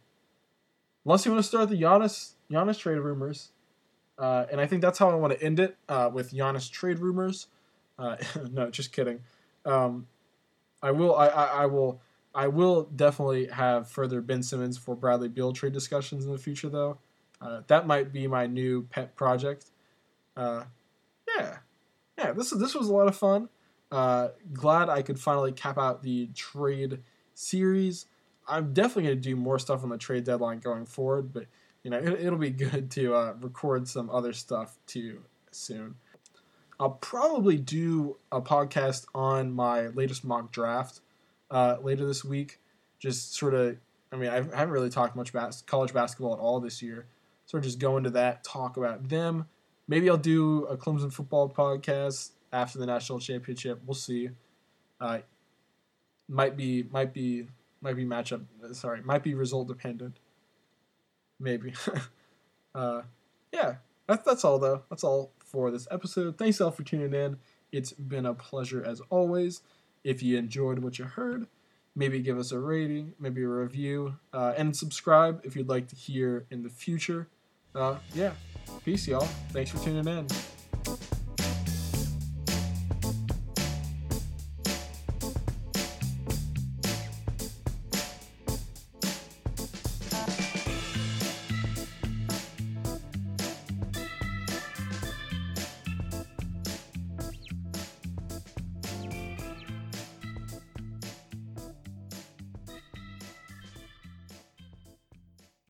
Unless you want to start the Giannis Giannis trade rumors. Uh, and I think that's how I want to end it uh, with Giannis trade rumors. Uh, <laughs> no, just kidding. Um, I will. I, I, I, will. I will definitely have further Ben Simmons for Bradley Beal trade discussions in the future, though. Uh, that might be my new pet project. Uh, yeah, yeah. This this was a lot of fun. Uh, glad I could finally cap out the trade series. I'm definitely going to do more stuff on the trade deadline going forward, but you know it, will be <laughs> good to uh, record some other stuff too soon. I'll probably do a podcast on my latest mock draft uh, later this week. Just sort of, I mean, I haven't really talked much about college basketball at all this year. Sort of just go into that, talk about them. Maybe I'll do a Clemson football podcast after the national championship. We'll see. Uh, might be, might be, might be matchup. Sorry, might be result dependent. Maybe. <laughs> uh, yeah, that's that's all though. That's all for this episode. Thanks all for tuning in. It's been a pleasure as always. If you enjoyed what you heard, maybe give us a rating, maybe a review, uh, and subscribe if you'd like to hear in the future. Uh, yeah, peace, y'all. Thanks for tuning in.